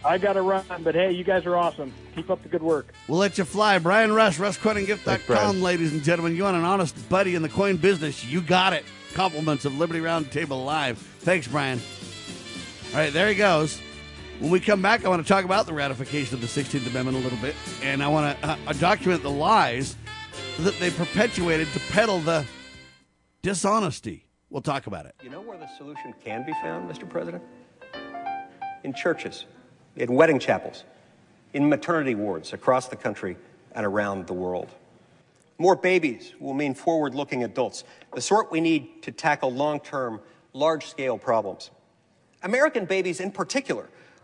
[SPEAKER 5] I got to run, but hey, you guys are awesome. Keep up the good work.
[SPEAKER 1] We'll let you fly. Brian Rust, RustCoinandGift.com, ladies and gentlemen. You want an honest buddy in the coin business, you got it. Compliments of Liberty Roundtable Live. Thanks, Brian. All right, there he goes. When we come back, I want to talk about the ratification of the 16th Amendment a little bit, and I want to uh, document the lies that they perpetuated to peddle the dishonesty. We'll talk about it.
[SPEAKER 13] You know where the solution can be found, Mr. President? In churches, in wedding chapels, in maternity wards across the country and around the world. More babies will mean forward looking adults, the sort we need to tackle long term, large scale problems. American babies, in particular,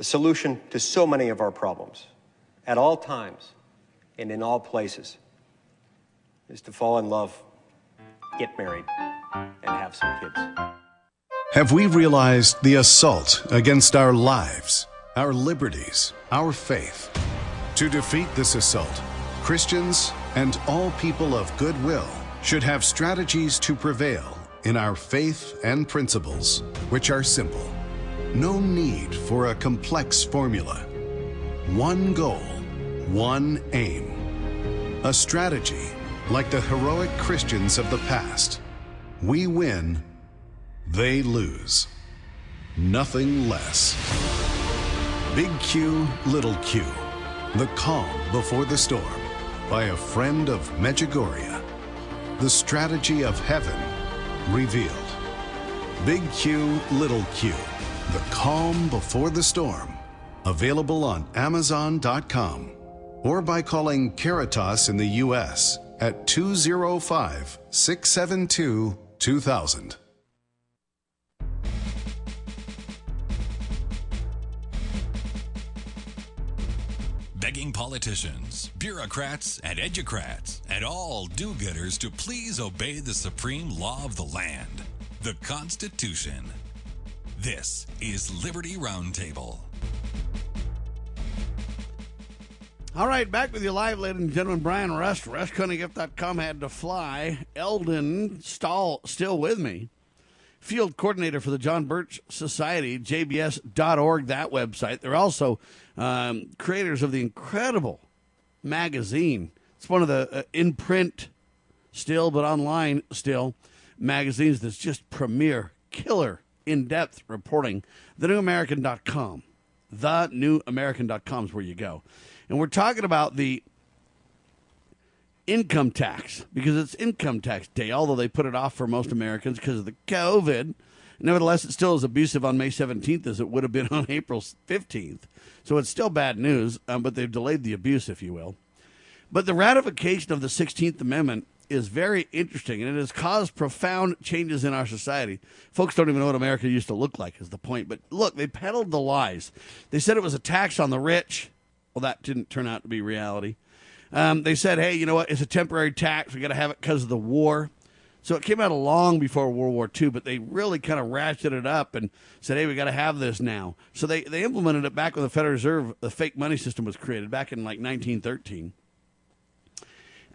[SPEAKER 13] the solution to so many of our problems at all times and in all places is to fall in love, get married, and have some kids.
[SPEAKER 14] Have we realized the assault against our lives, our liberties, our faith? To defeat this assault, Christians and all people of goodwill should have strategies to prevail in our faith and principles, which are simple. No need for a complex formula. One goal, one aim. A strategy like the heroic Christians of the past. We win, they lose. Nothing less. Big Q, Little Q. The Calm Before the Storm by a friend of Medjugorje. The strategy of heaven revealed. Big Q, Little Q. The Calm Before the Storm. Available on Amazon.com or by calling Caritas in the U.S. at 205 672 2000.
[SPEAKER 6] Begging politicians, bureaucrats, and educrats, and all do gooders to please obey the supreme law of the land, the Constitution. This is Liberty Roundtable.
[SPEAKER 1] All right, back with you live, ladies and gentlemen. Brian Rust, RustConeyGift.com had to fly. Eldon Stahl still with me. Field coordinator for the John Birch Society, jbs.org, that website. They're also um, creators of the incredible magazine. It's one of the uh, in print still, but online still, magazines that's just premier, killer, in depth reporting. TheNewAmerican.com. TheNewAmerican.com is where you go. And we're talking about the income tax because it's income tax day, although they put it off for most Americans because of the COVID. Nevertheless, it still is abusive on May 17th as it would have been on April 15th. So it's still bad news, um, but they've delayed the abuse, if you will. But the ratification of the 16th Amendment is very interesting, and it has caused profound changes in our society. Folks don't even know what America used to look like, is the point. But look, they peddled the lies. They said it was a tax on the rich. Well, that didn't turn out to be reality. Um, they said, hey, you know what? It's a temporary tax. We got to have it because of the war. So it came out long before World War II, but they really kind of ratcheted it up and said, hey, we got to have this now. So they, they implemented it back when the Federal Reserve, the fake money system was created back in like 1913.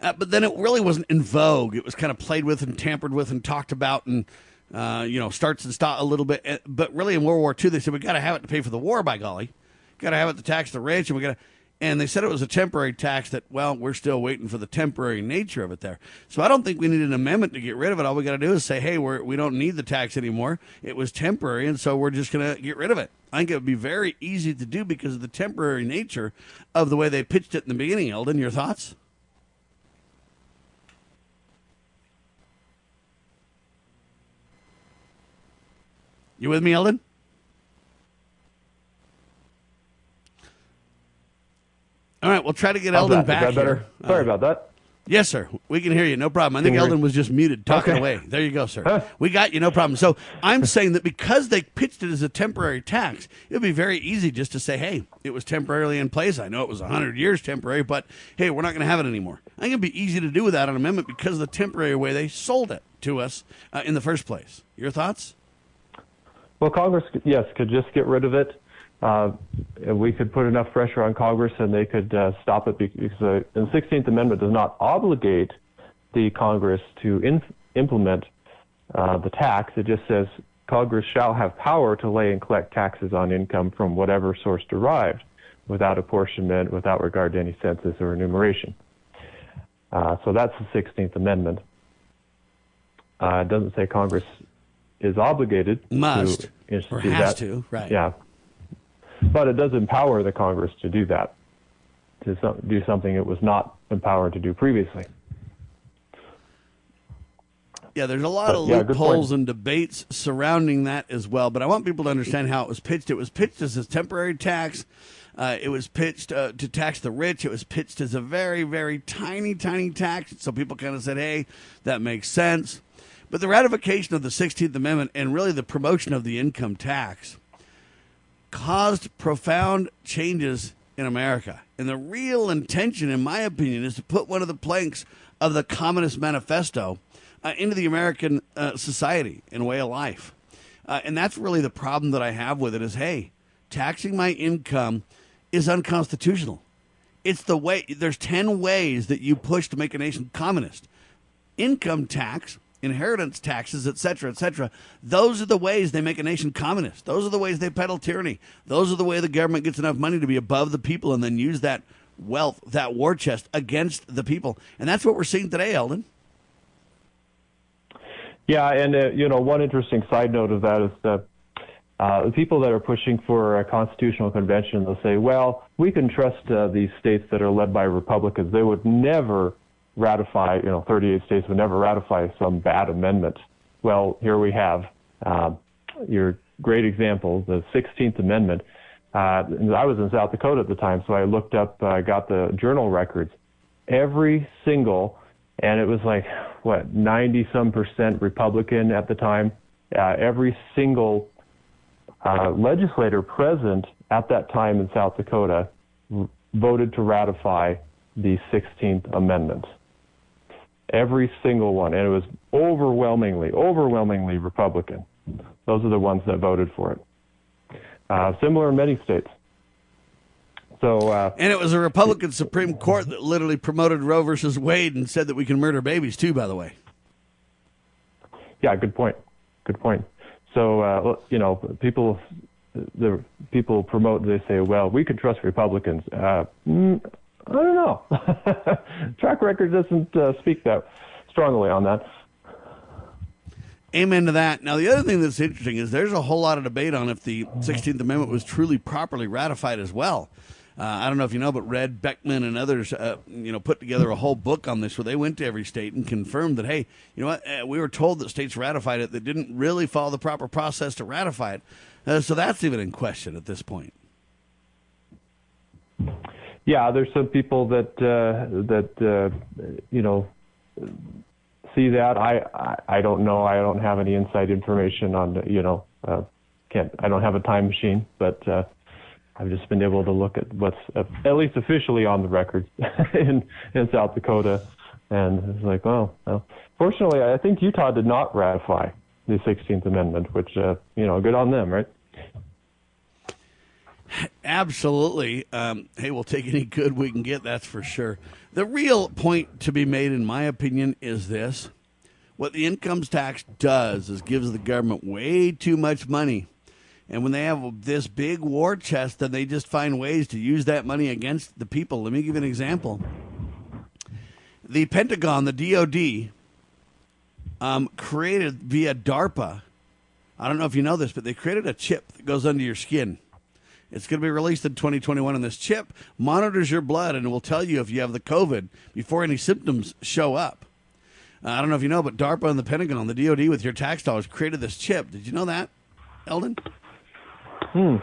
[SPEAKER 1] Uh, but then it really wasn't in vogue. It was kind of played with and tampered with and talked about and, uh, you know, starts and stop a little bit. But really in World War II, they said, we got to have it to pay for the war, by golly. Got to have it to tax the rich, and we got to and they said it was a temporary tax that well we're still waiting for the temporary nature of it there so i don't think we need an amendment to get rid of it all we got to do is say hey we're, we don't need the tax anymore it was temporary and so we're just going to get rid of it i think it would be very easy to do because of the temporary nature of the way they pitched it in the beginning eldon your thoughts you with me eldon All right, we'll try to get
[SPEAKER 2] How's
[SPEAKER 1] Eldon
[SPEAKER 2] that? Is
[SPEAKER 1] back
[SPEAKER 2] that better?
[SPEAKER 1] here.
[SPEAKER 2] Sorry
[SPEAKER 1] Uh,
[SPEAKER 2] about that.
[SPEAKER 1] Yes, sir. We can hear you. No problem. I think Eldon was just muted, talking
[SPEAKER 2] Okay.
[SPEAKER 1] away. There you go, sir. We got you. No problem. So I'm saying that because they pitched it as a temporary tax, it would be very easy just to say, hey, it was temporarily in place. I know it was 100 years temporary, but hey, we're not going to have it anymore. I think it'd be easy to do without an amendment because of the temporary way they sold it to us uh, in the first place. Your thoughts?
[SPEAKER 2] Well, Congress, yes, could just get rid of it. Uh, we could put enough pressure on Congress, and they could uh, stop it because uh, the 16th Amendment does not obligate the Congress to in- implement uh, the tax. It just says Congress shall have power to lay and collect taxes on income from whatever source derived, without apportionment, without regard to any census or enumeration. Uh, so that's the 16th Amendment. Uh, it doesn't say Congress is obligated
[SPEAKER 1] Must,
[SPEAKER 2] to
[SPEAKER 1] or has
[SPEAKER 2] that.
[SPEAKER 1] to, right.
[SPEAKER 2] Yeah, but it does empower the Congress to do that, to some, do something it was not empowered to do previously.
[SPEAKER 1] Yeah, there's a lot
[SPEAKER 2] But,
[SPEAKER 1] of
[SPEAKER 2] yeah,
[SPEAKER 1] loopholes and debates surrounding that as well. But I want people to understand how it was pitched. It was pitched as a temporary tax. Uh, it was pitched uh, to tax the rich. It was pitched as a very, very tiny, tiny tax. So people kind of said, hey, that makes sense. But the ratification of the 16th Amendment and really the promotion of the income tax caused profound changes in America. And the real intention, in my opinion, is to put one of the planks of the Communist Manifesto uh, into the American uh, society and way of life. Uh, and that's really the problem that I have with it is, hey, taxing my income is unconstitutional. It's the way, there's 10 ways that you push to make a nation communist. Income tax, inheritance taxes, et cetera, et cetera. Those are the ways they make a nation communist. Those are the ways they peddle tyranny. Those are the way the government gets enough money to be above the people and then use that wealth, that war chest against the people. And that's what we're seeing today, Eldon.
[SPEAKER 2] Yeah, and uh, you know, one interesting side note of that is that uh, the people that are pushing for a constitutional convention, they'll say, well, we can trust uh, these states that are led by Republicans. They would never ratify, you know, 38 states would never ratify some bad amendment. Well, here we have uh, your great example, the 16th Amendment. Uh, I was in South Dakota at the time, so I looked up, uh, got the journal records. Every single, and it was like, what, 90 some percent Republican at the time. Uh, every single uh, legislator present at that time in South Dakota voted to ratify the 16th Amendment. Every single one. And it was overwhelmingly, overwhelmingly Republican. Those are the ones that voted for it. Uh, similar in many states. So, uh,
[SPEAKER 1] and it was a Republican Supreme Court that literally promoted Roe versus Wade and said that we can murder babies too. By the way.
[SPEAKER 2] Yeah, good point. Good point. So uh, you know, people the people promote. They say, "Well, we can trust Republicans." Uh, mm, I don't know. Track record doesn't uh, speak that strongly on that.
[SPEAKER 1] Amen to that. Now, the other thing that's interesting is there's a whole lot of debate on if the 16th Amendment was truly properly ratified as well. Uh, I don't know if you know, but Red Beckman and others, uh, you know, put together a whole book on this where they went to every state and confirmed that, hey, you know what, uh, we were told that states ratified it that didn't really follow the proper process to ratify it. Uh, so that's even in question at this point.
[SPEAKER 2] Yeah, there's some people that uh, that uh, you know see that. I, I I don't know. I don't have any inside information on you know. uh, can't I don't have a time machine, but Uh, I've just been able to look at what's at least officially on the record in in South Dakota, and it's like, oh, well. Fortunately, I think Utah did not ratify the 16th Amendment, which uh, you know, good on them, right?
[SPEAKER 1] Absolutely. Um, hey, we'll take any good we can get. That's for sure. The real point to be made, in my opinion, is this: what the income tax does is gives the government way too much money and when they have this big war chest, then they just find ways to use that money against the people. Let me give you an example. The Pentagon, the DoD, um, created via DARPA. I don't know if you know this, but they created a chip that goes under your skin. It's going to be released in 2021, and this chip monitors your blood and will tell you if you have the COVID before any symptoms show up. Uh, I don't know if you know, but DARPA and the Pentagon, the DoD, with your tax dollars, created this chip. Did you know that, Eldon?
[SPEAKER 2] Hmm.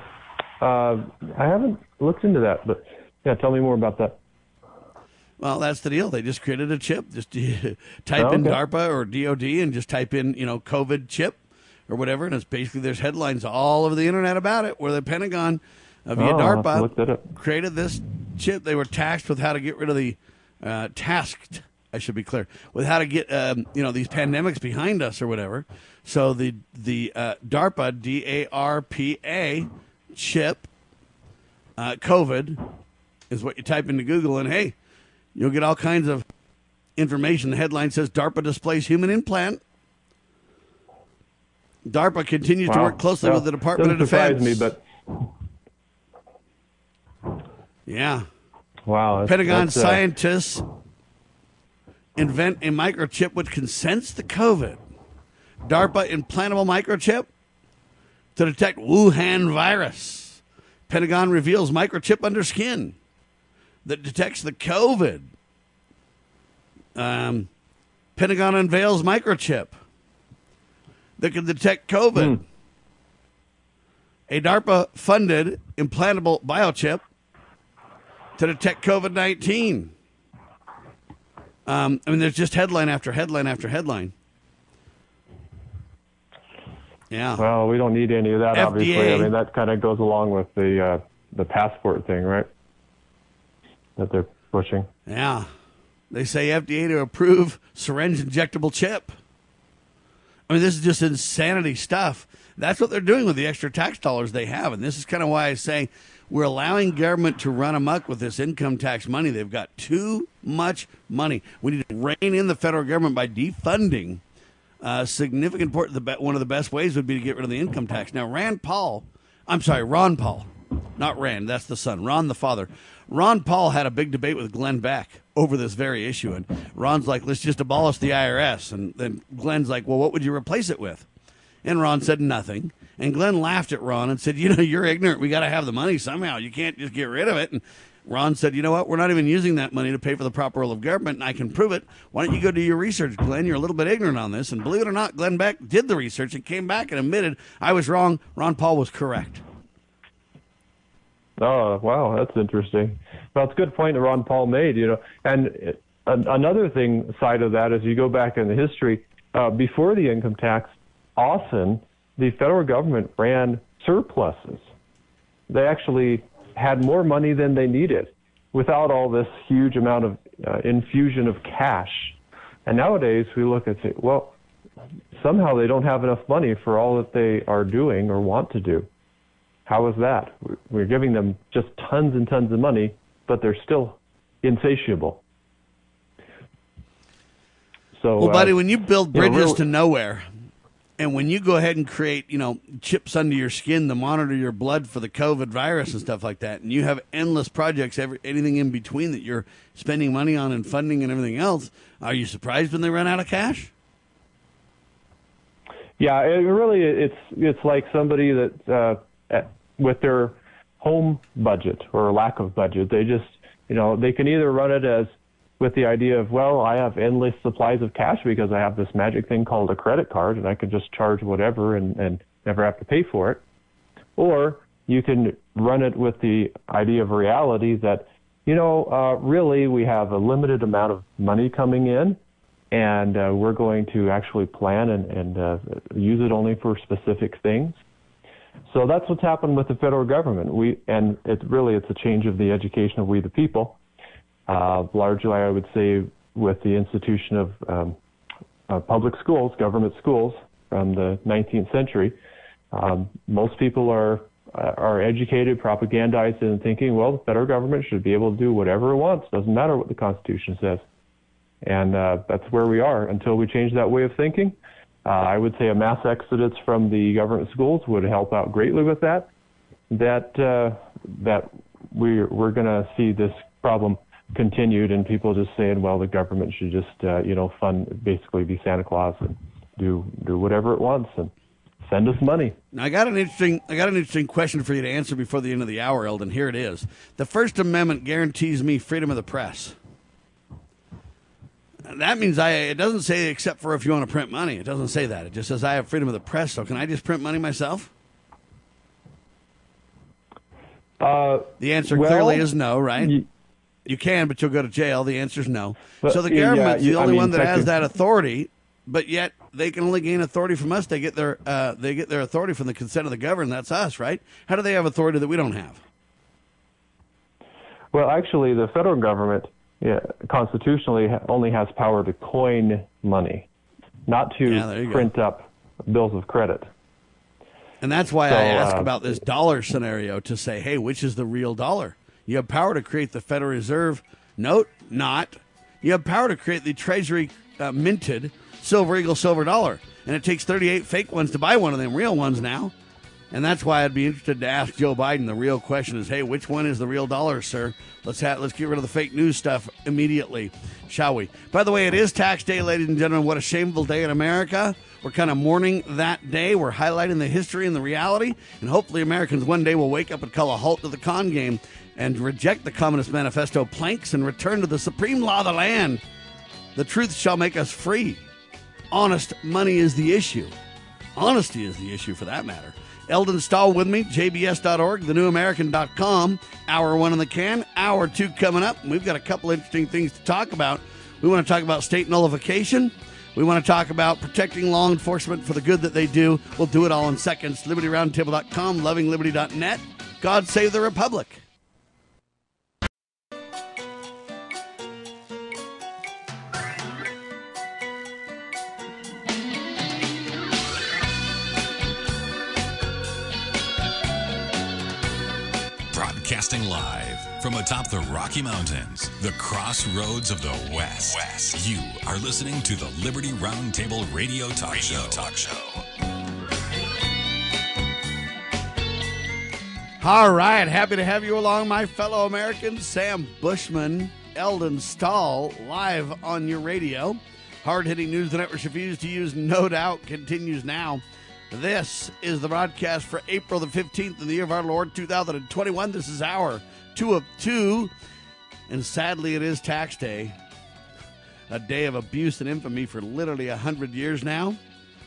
[SPEAKER 2] Uh, I haven't looked into that, but yeah, tell me more about that.
[SPEAKER 1] Well, that's the deal. They just created a chip. Just type oh, in DARPA or DOD and just type in, you know, COVID chip or whatever, and it's basically there's headlines all over the internet about it where the Pentagon uh, via oh, DARPA created this chip. They were tasked with how to get rid of the uh, tasked. I should be clear with how to get um, you know these pandemics behind us or whatever. So the the uh, DARPA D A R P A chip uh, COVID is what you type into Google, and hey, you'll get all kinds of information. The headline says DARPA displays human implant. DARPA continues wow. to work closely well, with the Department of Defense.
[SPEAKER 2] me, but
[SPEAKER 1] yeah,
[SPEAKER 2] wow.
[SPEAKER 1] Pentagon that's, uh... scientists invent a microchip which can sense the COVID. DARPA implantable microchip to detect Wuhan virus. Pentagon reveals microchip under skin that detects the COVID. Um, Pentagon unveils microchip that can detect COVID. Hmm. A DARPA funded implantable biochip to detect COVID 19. Um, I mean, there's just headline after headline after headline. Yeah.
[SPEAKER 2] Well, we don't need any of that, FDA, obviously. I mean, that kind of goes along with the uh, the passport thing, right? That they're pushing.
[SPEAKER 1] Yeah. They say FDA to approve syringe injectable chip. I mean, this is just insanity stuff. That's what they're doing with the extra tax dollars they have. And this is kind of why I say we're allowing government to run amok with this income tax money. They've got too much money. We need to rein in the federal government by defunding. Uh, significant part. The one of the best ways would be to get rid of the income tax. Now, Rand Paul, I'm sorry, Ron Paul, not Rand. That's the son. Ron, the father. Ron Paul had a big debate with Glenn Beck over this very issue, and Ron's like, "Let's just abolish the IRS," and then Glenn's like, "Well, what would you replace it with?" And Ron said nothing. And Glenn laughed at Ron and said, "You know, you're ignorant. We got to have the money somehow. You can't just get rid of it." And Ron said, "You know what? We're not even using that money to pay for the proper role of government, and I can prove it. Why don't you go do your research, Glenn? You're a little bit ignorant on this." And believe it or not, Glenn Beck did the research and came back and admitted I was wrong. Ron Paul was correct.
[SPEAKER 2] Oh, wow, that's interesting. Well, it's a good point that Ron Paul made, you know. And another thing side of that is you go back in the history uh, before the income tax, often the federal government ran surpluses. They actually had more money than they needed without all this huge amount of uh, infusion of cash. And nowadays we look and say, well, somehow they don't have enough money for all that they are doing or want to do. How is that? We're giving them just tons and tons of money, but they're still insatiable. So,
[SPEAKER 1] well,
[SPEAKER 2] uh,
[SPEAKER 1] buddy, when you build bridges
[SPEAKER 2] you know, real,
[SPEAKER 1] to nowhere, and when you go ahead and create, you know, chips under your skin to monitor your blood for the COVID virus and stuff like that, and you have endless projects, every, anything in between that you're spending money on and funding and everything else, are you surprised when they run out of cash?
[SPEAKER 2] Yeah, it really it's it's like somebody that uh, with their home budget or lack of budget. They just, you know, they can either run it as with the idea of, well, I have endless supplies of cash because I have this magic thing called a credit card and I can just charge whatever and, and never have to pay for it. Or you can run it with the idea of reality that, you know, uh, really we have a limited amount of money coming in and uh, we're going to actually plan and, and uh, use it only for specific things. So that's what's happened with the federal government. We and it's really it's a change of the education of we the people. Uh, largely, I would say, with the institution of um, uh, public schools, government schools from the 19th century, um, most people are are educated, propagandized, and thinking, well, the federal government should be able to do whatever it wants. Doesn't matter what the Constitution says. And uh, that's where we are until we change that way of thinking. Uh, I would say a mass exodus from the government schools would help out greatly with that. That uh, that we we're going to see this problem continued, and people just saying, well, the government should just uh, you know fund basically be Santa Claus and do do whatever it wants and send us money.
[SPEAKER 1] Now, I got an interesting I got an interesting question for you to answer before the end of the hour, Eldon. Here it is. The First Amendment guarantees me freedom of the press that means I. It doesn't say except for if you want to print money. It doesn't say that. It just says I have freedom of the press. So can I just print money myself?
[SPEAKER 2] Uh,
[SPEAKER 1] the answer
[SPEAKER 2] well,
[SPEAKER 1] clearly is no, right? You, you, can, but you'll go to jail. The answer is no.
[SPEAKER 2] But,
[SPEAKER 1] so the government's
[SPEAKER 2] yeah,
[SPEAKER 1] the only
[SPEAKER 2] I mean,
[SPEAKER 1] one that has that authority, but yet they can only gain authority from us. They get their uh, they get their authority from the consent of the governed. That's us, right? How do they have authority that we don't have?
[SPEAKER 2] Well, actually, the federal government yeah, constitutionally only has power to coin money, not to
[SPEAKER 1] yeah,
[SPEAKER 2] print
[SPEAKER 1] go.
[SPEAKER 2] up bills of credit.
[SPEAKER 1] And that's why
[SPEAKER 2] so,
[SPEAKER 1] I ask
[SPEAKER 2] uh,
[SPEAKER 1] about this dollar scenario to say, hey, which is the real dollar? You have power to create the Federal Reserve note, not. You have power to create the Treasury uh, minted silver eagle silver dollar. And it takes 38 fake ones to buy one of them real ones now. And that's why I'd be interested to ask Joe Biden. The real question is, hey, which one is the real dollar, sir? Let's have, let's get rid of the fake news stuff immediately, shall we? By the way, it is tax day, ladies and gentlemen. What a shameful day in America. We're kind of mourning that day. We're highlighting the history and the reality, and hopefully, Americans one day will wake up and call a halt to the con game and reject the Communist Manifesto planks and return to the supreme law of the land. The truth shall make us free. Honest money is the issue. Honesty is the issue, for that matter. Eldon Stahl with me, jbs.org, thenewamerican.com. Hour one in the can, hour two coming up. We've got a couple interesting things to talk about. We want to talk about state nullification. We want to talk about protecting law enforcement for the good that they do. We'll do it all in seconds. LibertyRoundtable.com, lovingliberty.net. God save the Republic.
[SPEAKER 6] Broadcasting live from atop the Rocky Mountains, the crossroads of the West. West. You are listening to the Liberty Roundtable Radio Talk radio Show. Talk Show.
[SPEAKER 1] All right, happy to have you along, my fellow Americans. Sam Bushman, Eldon Stahl, live on your radio. Hard hitting news the networks refuse to use, no doubt, continues now. This is the broadcast for April the 15th in the year of hour Lord 2021. This is our two of two. And sadly, it is tax day, a day of abuse and infamy for literally 100 years now.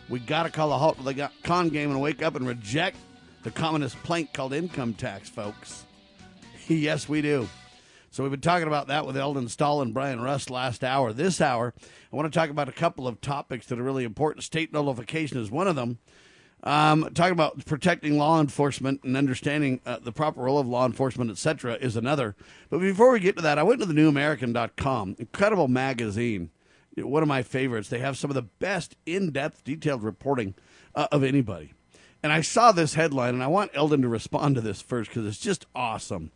[SPEAKER 1] We got to call a halt to the con game and wake up and reject the communist plank called income tax, folks. yes, we do. So we've been talking about that with Eldon Stahl and Brian Rust last hour. This hour, I want to talk about a couple of topics that are really important. State nullification is one of them. Um, talking about protecting law enforcement and understanding uh, the proper role of law enforcement, etc., is another. But before we get to that, I went to the newamerican.com, incredible magazine, one of my favorites. They have some of the best in depth, detailed reporting uh, of anybody. And I saw this headline, and I want Eldon to respond to this first because it's just awesome.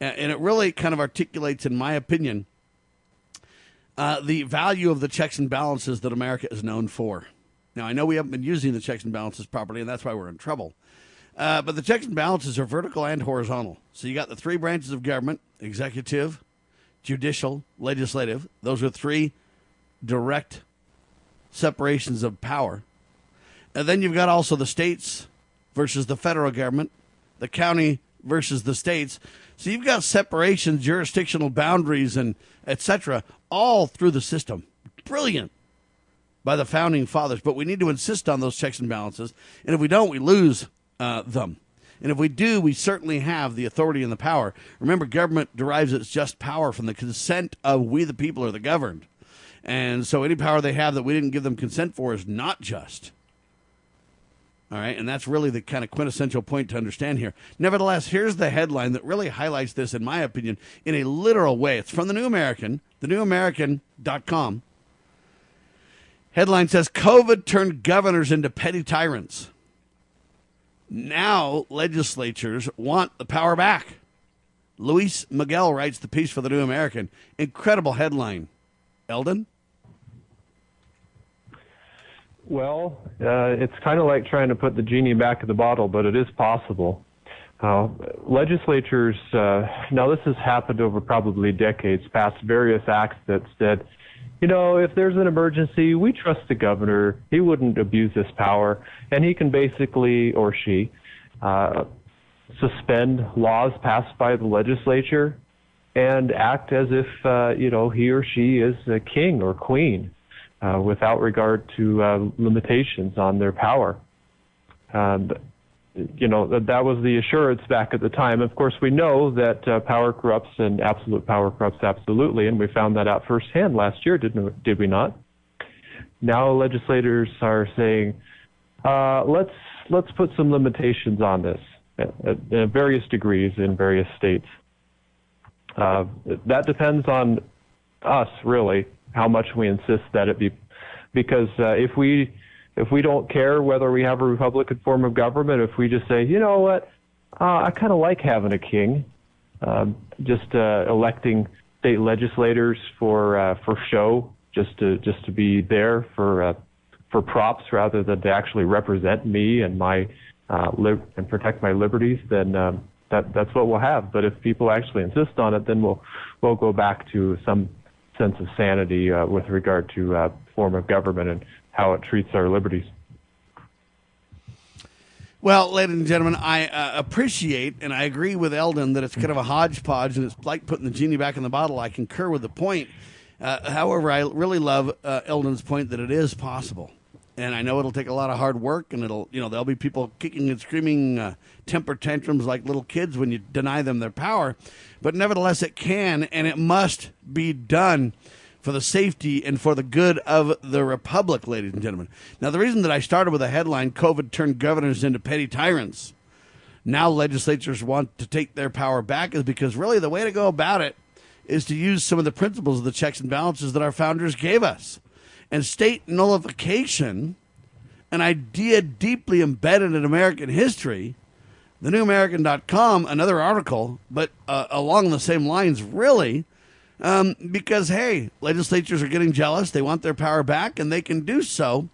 [SPEAKER 1] And it really kind of articulates, in my opinion, uh, the value of the checks and balances that America is known for. Now, I know we haven't been using the checks and balances properly, and that's why we're in trouble. Uh, but the checks and balances are vertical and horizontal. So you got the three branches of government executive, judicial, legislative. Those are three direct separations of power. And then you've got also the states versus the federal government, the county versus the states. So you've got separations, jurisdictional boundaries, and etc. all through the system. Brilliant by the founding fathers, but we need to insist on those checks and balances. And if we don't, we lose uh, them. And if we do, we certainly have the authority and the power. Remember, government derives its just power from the consent of we the people or the governed. And so any power they have that we didn't give them consent for is not just. All right, and that's really the kind of quintessential point to understand here. Nevertheless, here's the headline that really highlights this, in my opinion, in a literal way. It's from the New American, thenewamerican.com. Headline says COVID turned governors into petty tyrants. Now legislatures want the power back. Luis Miguel writes the piece for the New American. Incredible headline. Eldon?
[SPEAKER 2] Well, uh, it's kind of like trying to put the genie back in the bottle, but it is possible. Uh, legislatures, uh, now this has happened over probably decades, passed various acts that said you know, if there's an emergency, we trust the governor. He wouldn't abuse this power, and he can basically, or she, uh, suspend laws passed by the legislature and act as if, uh, you know, he or she is a king or queen uh, without regard to uh, limitations on their power. Um, you know, that that was the assurance back at the time. Of course, we know that uh, power corrupts and absolute power corrupts absolutely, and we found that out firsthand last year, didn't did we not? Now legislators are saying, uh, let's let's put some limitations on this at, at various degrees in various states. Uh, that depends on us, really, how much we insist that it be, because uh, if we if we don't care whether we have a Republican form of government, if we just say, you know what, uh, I kind of like having a king, um, just uh, electing state legislators for uh, for show, just to just to be there for uh, for props rather than to actually represent me and my uh, lib- and protect my liberties, then um, that that's what we'll have. But if people actually insist on it, then we'll we'll go back to some sense of sanity uh, with regard to uh, form of government and how it treats our liberties.
[SPEAKER 1] Well, ladies and gentlemen, I uh, appreciate and I agree with Eldon that it's kind of a hodgepodge and it's like putting the genie back in the bottle. I concur with the point. Uh, however, I really love uh, Eldon's point that it is possible. And I know it'll take a lot of hard work, and it'll, you know, there'll be people kicking and screaming uh, temper tantrums like little kids when you deny them their power. But nevertheless, it can and it must be done for the safety and for the good of the republic, ladies and gentlemen. Now, the reason that I started with a headline COVID turned governors into petty tyrants. Now, legislatures want to take their power back is because really the way to go about it is to use some of the principles of the checks and balances that our founders gave us. And state nullification, an idea deeply embedded in American history, the TheNewAmerican.com, another article, but uh, along the same lines, really, um, because, hey, legislatures are getting jealous. They want their power back, and they can do so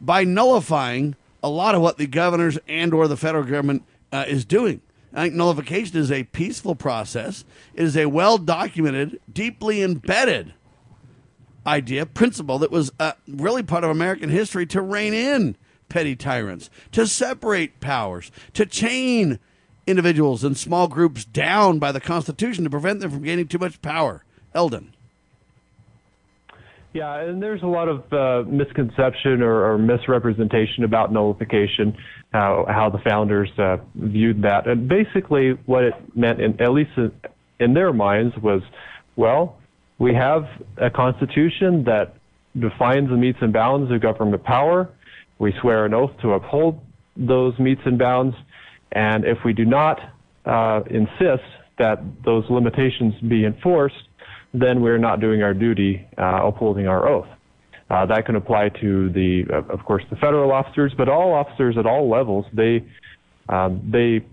[SPEAKER 1] by nullifying a lot of what the governors and or the federal government uh, is doing. I think nullification is a peaceful process. It is a well documented, deeply embedded idea, principle that was uh, really part of American history to rein in petty tyrants, to separate powers, to chain individuals and small groups down by the Constitution to prevent them from gaining too much power. Eldon.
[SPEAKER 2] Yeah, and there's a lot of uh, misconception or, or, misrepresentation about nullification, how, how the founders uh, viewed that. And basically, what it meant, in, at least in, in their minds, was well, we have a constitution that defines the metes and bounds of government power. We swear an oath to uphold those metes and bounds. And if we do not uh, insist that those limitations be enforced, then we're not doing our duty uh, upholding our oath. Uh, that can apply to the, uh, of course, the federal officers, but all officers at all levels. They um, they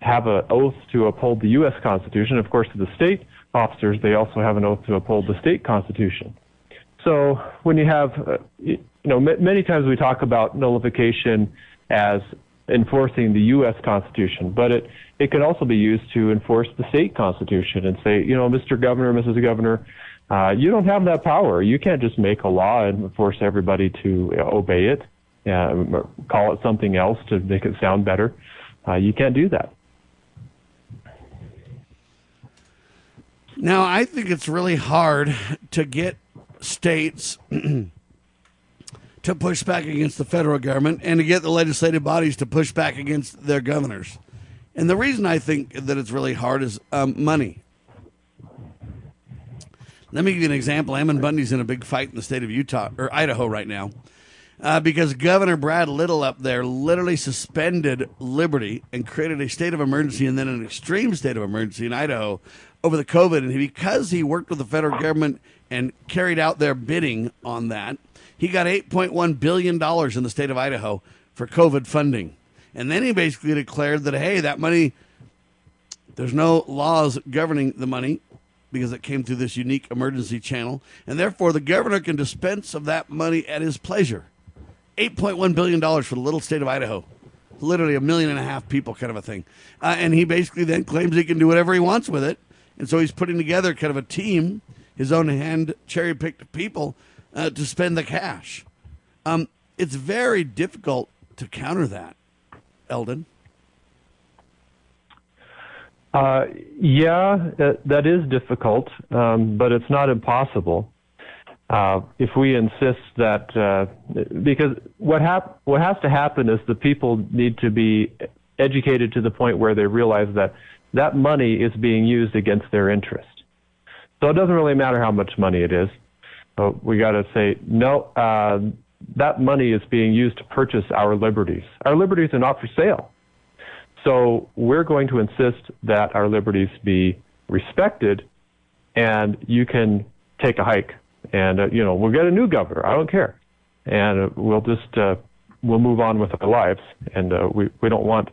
[SPEAKER 2] have an oath to uphold the U.S. Constitution. Of course, the state officers, they also have an oath to uphold the state constitution. So when you have, uh, you know, m- many times we talk about nullification as enforcing the U.S. Constitution, but it, it can also be used to enforce the state constitution and say, you know, Mr. Governor, Mrs. Governor, uh, you don't have that power. You can't just make a law and force everybody to obey it, uh, call it something else to make it sound better. Uh, you can't do that.
[SPEAKER 1] Now, I think it's really hard to get states to push back against the federal government and to get the legislative bodies to push back against their governors. And the reason I think that it's really hard is um, money. Let me give you an example. Ammon Bundy's in a big fight in the state of Utah or Idaho right now uh, because Governor Brad Little up there literally suspended liberty and created a state of emergency and then an extreme state of emergency in Idaho over the COVID. And because he worked with the federal government and carried out their bidding on that, he got $8.1 billion in the state of Idaho for COVID funding. And then he basically declared that, hey, that money, there's no laws governing the money because it came through this unique emergency channel. And therefore, the governor can dispense of that money at his pleasure. $8.1 billion for the little state of Idaho. Literally a million and a half people, kind of a thing. Uh, and he basically then claims he can do whatever he wants with it. And so he's putting together kind of a team, his own hand cherry picked people uh, to spend the cash. Um, it's very difficult to counter that, Eldon.
[SPEAKER 2] Uh, yeah, that is difficult, um, but it's not impossible. Uh, if we insist that, uh, because what hap- what has to happen is the people need to be educated to the point where they realize that that money is being used against their interest. So it doesn't really matter how much money it is. But we got to say, no, uh, that money is being used to purchase our liberties. Our liberties are not for sale. So we're going to insist that our liberties be respected and you can take a hike and, uh, you know, we'll get a new governor. I don't care. And uh, we'll just, uh, we'll move on with our lives. And uh, we, we don't want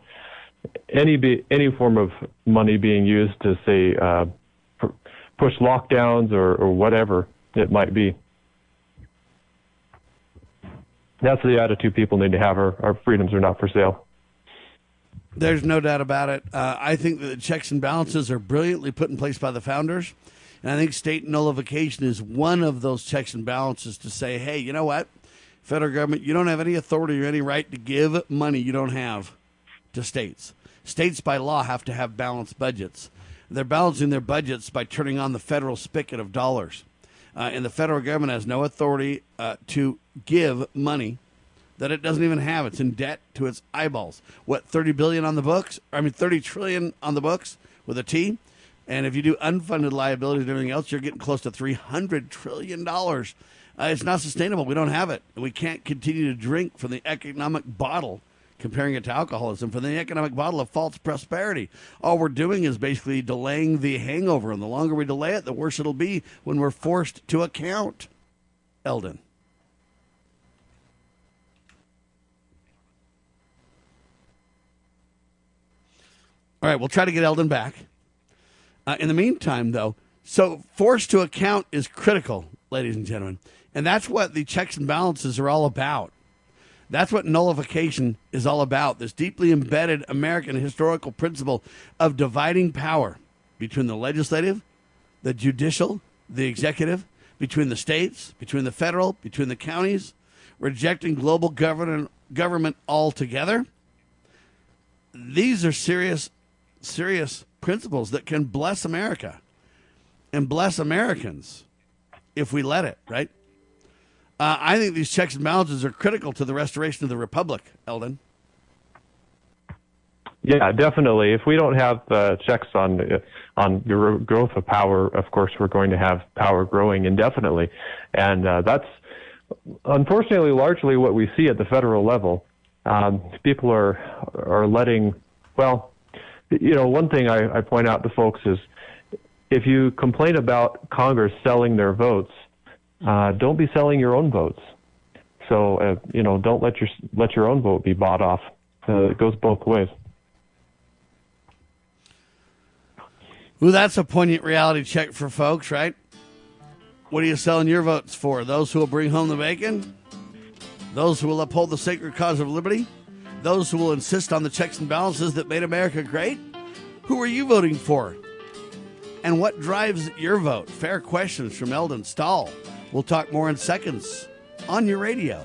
[SPEAKER 2] any, be, any form of money being used to say, uh, push lockdowns or, or whatever it might be. That's the attitude people need to have. Our, our freedoms are not for sale.
[SPEAKER 1] There's no doubt about it. Uh, I think that the checks and balances are brilliantly put in place by the founders. And I think state nullification is one of those checks and balances to say, hey, you know what? Federal government, you don't have any authority or any right to give money you don't have to states. States by law have to have balanced budgets. They're balancing their budgets by turning on the federal spigot of dollars uh, and the federal government has no authority uh, to give money that it doesn't even have. It's in debt to its eyeballs. What thirty billion on the books? I mean, thirty trillion on the books with a T. And if you do unfunded liabilities and everything else, you're getting close to three hundred trillion dollars. Uh, it's not sustainable. We don't have it. We can't continue to drink from the economic bottle comparing it to alcoholism for the economic model of false prosperity. All we're doing is basically delaying the hangover, and the longer we delay it, the worse it'll be when we're forced to account. Eldon. All right, we'll try to get Eldon back. Uh, in the meantime, though, so force to account is critical, ladies and gentlemen. And that's what the checks and balances are all about. That's what nullification is all about this deeply embedded American historical principle of dividing power between the legislative, the judicial, the executive, between the states, between the federal, between the counties, rejecting global government, government altogether. These are serious, serious principles that can bless America and bless Americans if we let it, right? Uh, I think these checks and balances are critical to the restoration of the republic, Eldon.
[SPEAKER 2] Yeah, definitely. If we don't have uh, checks on uh, on the growth of power, of course, we're going to have power growing indefinitely, and uh, that's unfortunately largely what we see at the federal level. Um, people are are letting, well, you know, one thing I, I point out to folks is if you complain about Congress selling their votes, uh, don't be selling your own votes. So uh, you know, don't let your let your own vote be bought off. Uh, it goes both ways.
[SPEAKER 1] Well, that's a poignant reality check for folks, right? What are you selling your votes for? Those who will bring home the bacon? Those who will uphold the sacred cause of liberty? Those who will insist on the checks and balances that made America great? Who are you voting for? And what drives your vote? Fair questions from Eldon Stahl. We'll talk more in seconds on your radio.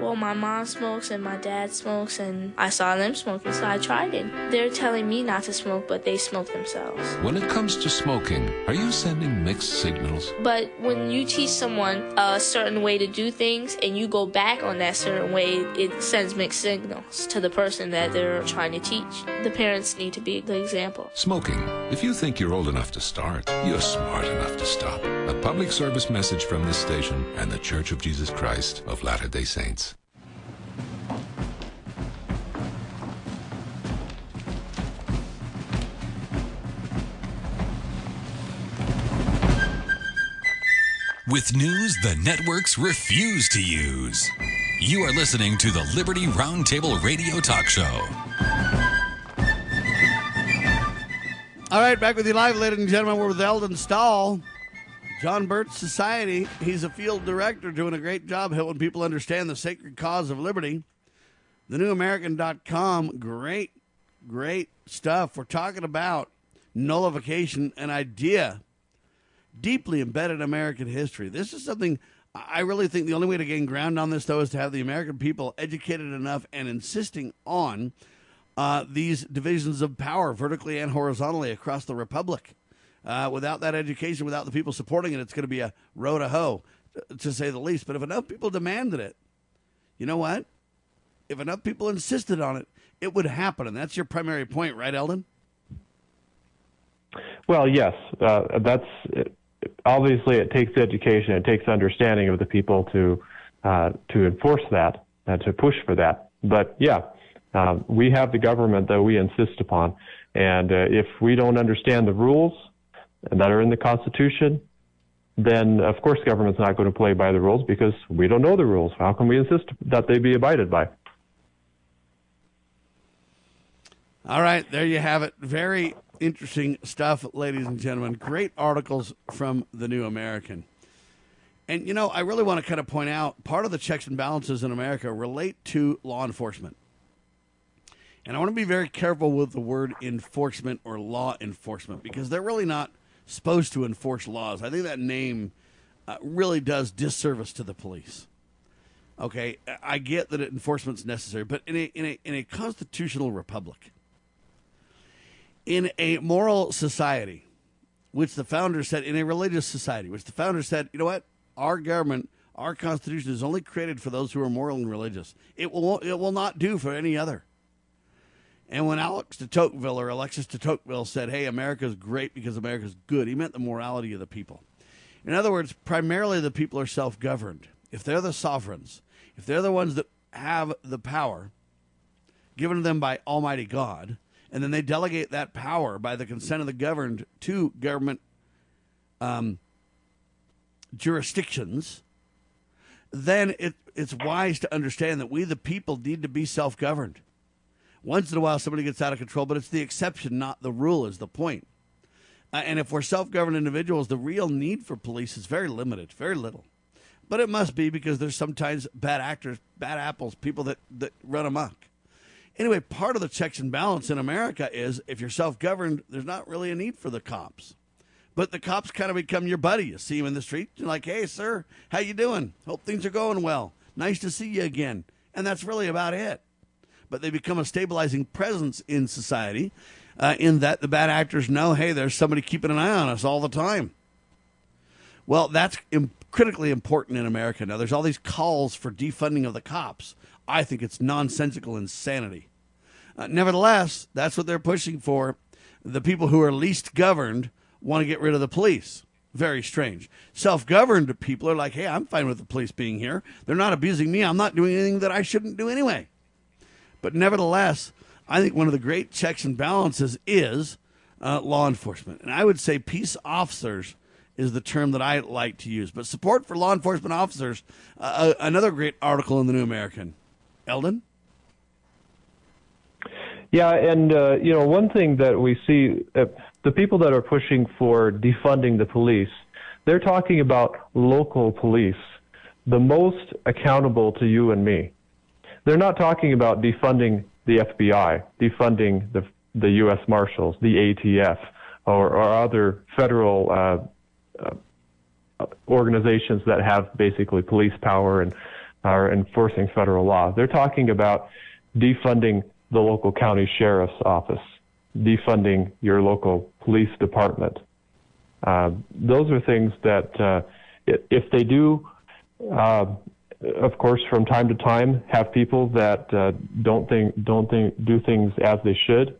[SPEAKER 15] Well, my mom smokes and my dad smokes, and I saw them smoking, so I tried it. They're telling me not to smoke, but they smoke themselves.
[SPEAKER 16] When it comes to smoking, are you sending mixed signals?
[SPEAKER 15] But when you teach someone a certain way to do things and you go back on that certain way, it sends mixed signals to the person that they're trying to teach. The parents need to be the example.
[SPEAKER 16] Smoking. If you think you're old enough to start, you're smart enough to stop. A public service message from this station and the Church of Jesus Christ of Latter day Saints.
[SPEAKER 6] with news the networks refuse to use. You are listening to the Liberty Roundtable Radio Talk Show.
[SPEAKER 1] All right, back with you live, ladies and gentlemen. We're with Eldon Stahl, John Birch Society. He's a field director doing a great job helping people understand the sacred cause of liberty. TheNewAmerican.com, great, great stuff. We're talking about nullification, an idea deeply embedded in American history. This is something I really think the only way to gain ground on this, though, is to have the American people educated enough and insisting on uh, these divisions of power, vertically and horizontally, across the republic. Uh, without that education, without the people supporting it, it's going to be a row to hoe, to say the least. But if enough people demanded it, you know what? If enough people insisted on it, it would happen. And that's your primary point, right, Eldon?
[SPEAKER 2] Well, yes. Uh, that's obviously, it takes education, it takes understanding of the people to uh, to enforce that, and to push for that. But yeah, um, we have the government that we insist upon, and uh, if we don't understand the rules that are in the Constitution, then of course government's not going to play by the rules because we don't know the rules. How can we insist that they be abided by?
[SPEAKER 1] All right, there you have it. Very interesting stuff, ladies and gentlemen. Great articles from the New American. And, you know, I really want to kind of point out part of the checks and balances in America relate to law enforcement. And I want to be very careful with the word enforcement or law enforcement because they're really not supposed to enforce laws. I think that name uh, really does disservice to the police. Okay, I get that enforcement's necessary, but in a, in a, in a constitutional republic, in a moral society, which the founders said, in a religious society, which the founders said, you know what? Our government, our constitution is only created for those who are moral and religious. It will, it will not do for any other. And when Alex de Tocqueville or Alexis de Tocqueville said, hey, America's great because America's good, he meant the morality of the people. In other words, primarily the people are self governed. If they're the sovereigns, if they're the ones that have the power given to them by Almighty God, and then they delegate that power by the consent of the governed to government um, jurisdictions, then it, it's wise to understand that we, the people, need to be self governed. Once in a while, somebody gets out of control, but it's the exception, not the rule, is the point. Uh, and if we're self governed individuals, the real need for police is very limited, very little. But it must be because there's sometimes bad actors, bad apples, people that, that run amok. Anyway, part of the checks and balance in America is if you're self governed, there's not really a need for the cops. But the cops kind of become your buddy. You see them in the street, you're like, "Hey, sir, how you doing? Hope things are going well. Nice to see you again." And that's really about it. But they become a stabilizing presence in society, uh, in that the bad actors know, "Hey, there's somebody keeping an eye on us all the time." Well, that's Im- critically important in America now. There's all these calls for defunding of the cops. I think it's nonsensical insanity. Uh, nevertheless, that's what they're pushing for. The people who are least governed want to get rid of the police. Very strange. Self governed people are like, hey, I'm fine with the police being here. They're not abusing me. I'm not doing anything that I shouldn't do anyway. But nevertheless, I think one of the great checks and balances is uh, law enforcement. And I would say peace officers is the term that I like to use. But support for law enforcement officers, uh, another great article in the New American. Eldon?
[SPEAKER 2] Yeah, and uh, you know one thing that we see, uh, the people that are pushing for defunding the police, they're talking about local police, the most accountable to you and me. They're not talking about defunding the FBI, defunding the the U.S. Marshals, the ATF, or, or other federal uh, uh, organizations that have basically police power and are enforcing federal law. They're talking about defunding the local county sheriff's office, defunding your local police department. Uh, those are things that, uh, if they do, uh, of course, from time to time, have people that uh, don't think don't think do things as they should.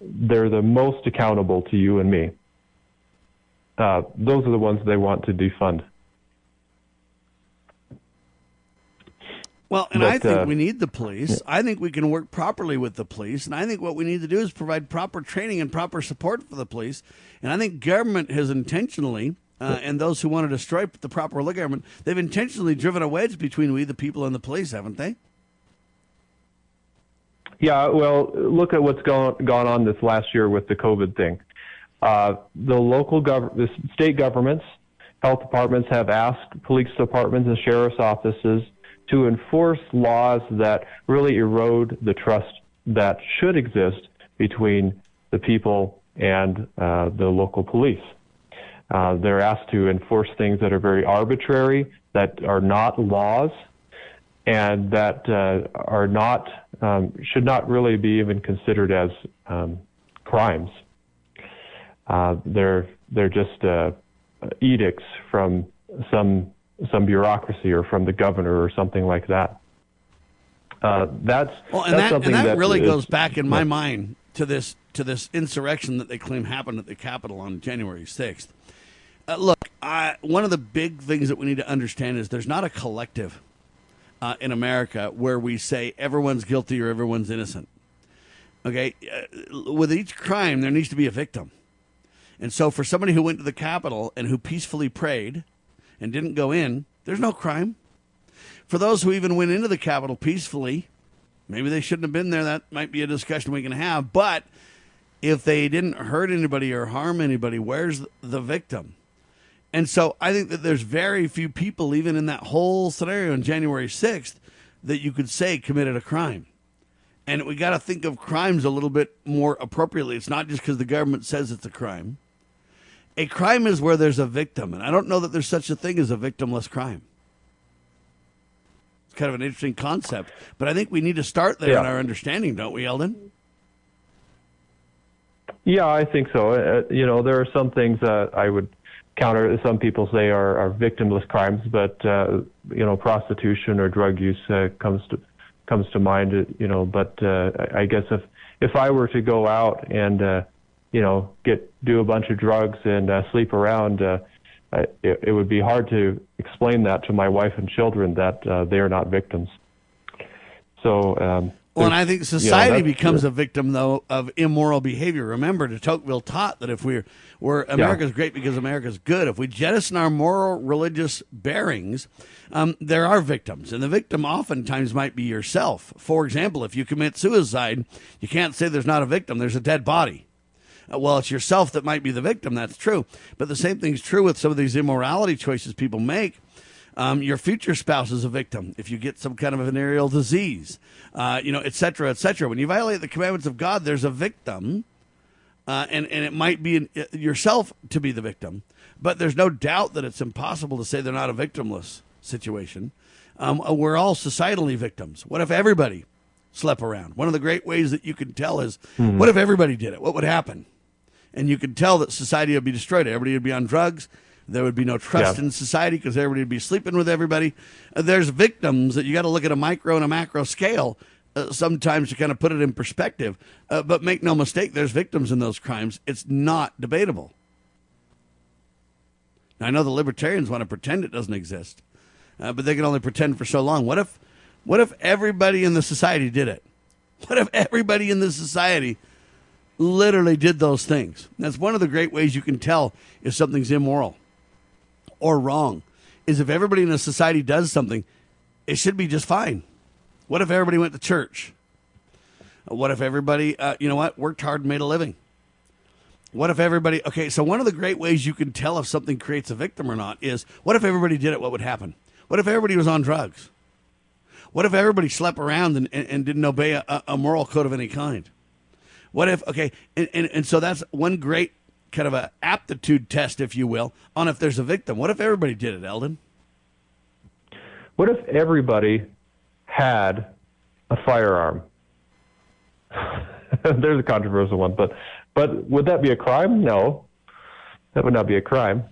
[SPEAKER 2] They're the most accountable to you and me. Uh, those are the ones they want to defund.
[SPEAKER 1] Well, and but, I think uh, we need the police. Yeah. I think we can work properly with the police. And I think what we need to do is provide proper training and proper support for the police. And I think government has intentionally, uh, and those who want to destroy the proper of government, they've intentionally driven a wedge between we, the people, and the police, haven't they?
[SPEAKER 2] Yeah, well, look at what's gone, gone on this last year with the COVID thing. Uh, the local gov- the state governments, health departments have asked police departments and sheriff's offices – to enforce laws that really erode the trust that should exist between the people and uh, the local police. Uh, they're asked to enforce things that are very arbitrary, that are not laws, and that uh, are not um, should not really be even considered as um, crimes. Uh, they're they're just uh, edicts from some some bureaucracy or from the governor or something like that. Uh, that's
[SPEAKER 1] well, and
[SPEAKER 2] that's
[SPEAKER 1] that, and that,
[SPEAKER 2] that
[SPEAKER 1] really
[SPEAKER 2] is,
[SPEAKER 1] goes back in my mind to this to this insurrection that they claim happened at the Capitol on January sixth. Uh, look, I, one of the big things that we need to understand is there's not a collective uh, in America where we say everyone's guilty or everyone's innocent. Okay, uh, with each crime, there needs to be a victim. And so, for somebody who went to the Capitol and who peacefully prayed and didn't go in, there's no crime. For those who even went into the Capitol peacefully, maybe they shouldn't have been there. That might be a discussion we can have. But if they didn't hurt anybody or harm anybody, where's the victim? And so I think that there's very few people, even in that whole scenario on January 6th, that you could say committed a crime. And we got to think of crimes a little bit more appropriately. It's not just because the government says it's a crime. A crime is where there's a victim. And I don't know that there's such a thing as a victimless crime. It's kind of an interesting concept. But I think we need to start there
[SPEAKER 2] Yeah.
[SPEAKER 1] in our understanding, don't we, Eldon?
[SPEAKER 2] Yeah, I think so. Uh, you know, there are some things that I would counter. Some people say are, are victimless crimes, but uh, you know, prostitution or drug use uh, comes to comes to mind. uh, You know, but uh, I I guess if if I were to go out and uh, you know get do a bunch of drugs and uh, sleep around, uh, I, it, it would be hard to explain that to my wife and children that uh, they are not victims. So. Um,
[SPEAKER 1] Well, and I think
[SPEAKER 2] there's- you know,
[SPEAKER 1] society becomes a victim, though, of immoral behavior. Remember, de Tocqueville taught that if we're, we're America's great because America's good, if we jettison our moral, religious bearings, um, there are victims. And the victim oftentimes might be yourself. For example, if you commit suicide, you can't say there's not a victim, there's a dead body. Well, it's yourself that might be the victim. That's true. But the same thing's true with some of these immorality choices people make. Um, your future spouse is a victim if you get some kind of venereal disease, uh, you know, et cetera, et cetera. When you violate the commandments of God, there's a victim, uh, and and it might be uh, yourself to be the victim. But there's no doubt that it's impossible to say they're not a victimless situation. Um, uh, we're all societally victims. What if everybody slept around? One of the great ways that you can tell is,
[SPEAKER 2] Mhm.
[SPEAKER 1] what if everybody did it? What would happen? And you could tell that society would be destroyed. Everybody would be on drugs. There would be no trust
[SPEAKER 2] Yeah.
[SPEAKER 1] in society because everybody would be sleeping with everybody. Uh, there's victims that you got to look at a micro and a macro scale uh, sometimes to kind of put it in perspective. Uh, but make no mistake, there's victims in those crimes. It's not debatable. Now, I know the libertarians want to pretend it doesn't exist, uh, but they can only pretend for so long. What if, what if everybody in the society did it? What if everybody in the society literally did those things? That's one of the great ways you can tell if something's immoral or wrong. Is if everybody in a society does something, it should be just fine. What if everybody went to church? What if everybody, uh, you know what, worked hard and made a living? What if everybody, okay, so one of the great ways you can tell if something creates a victim or not is what if everybody did it? What would happen? What if everybody was on drugs? What if everybody slept around and, and, and didn't obey a, a moral code of any kind? What if, okay, and, and, and so that's one great kind of a aptitude test, if you will, on if there's a victim. What if everybody did it, Eldon?
[SPEAKER 2] What if everybody had a firearm? There's a controversial one, but but would that be a crime? No, that would not be a crime.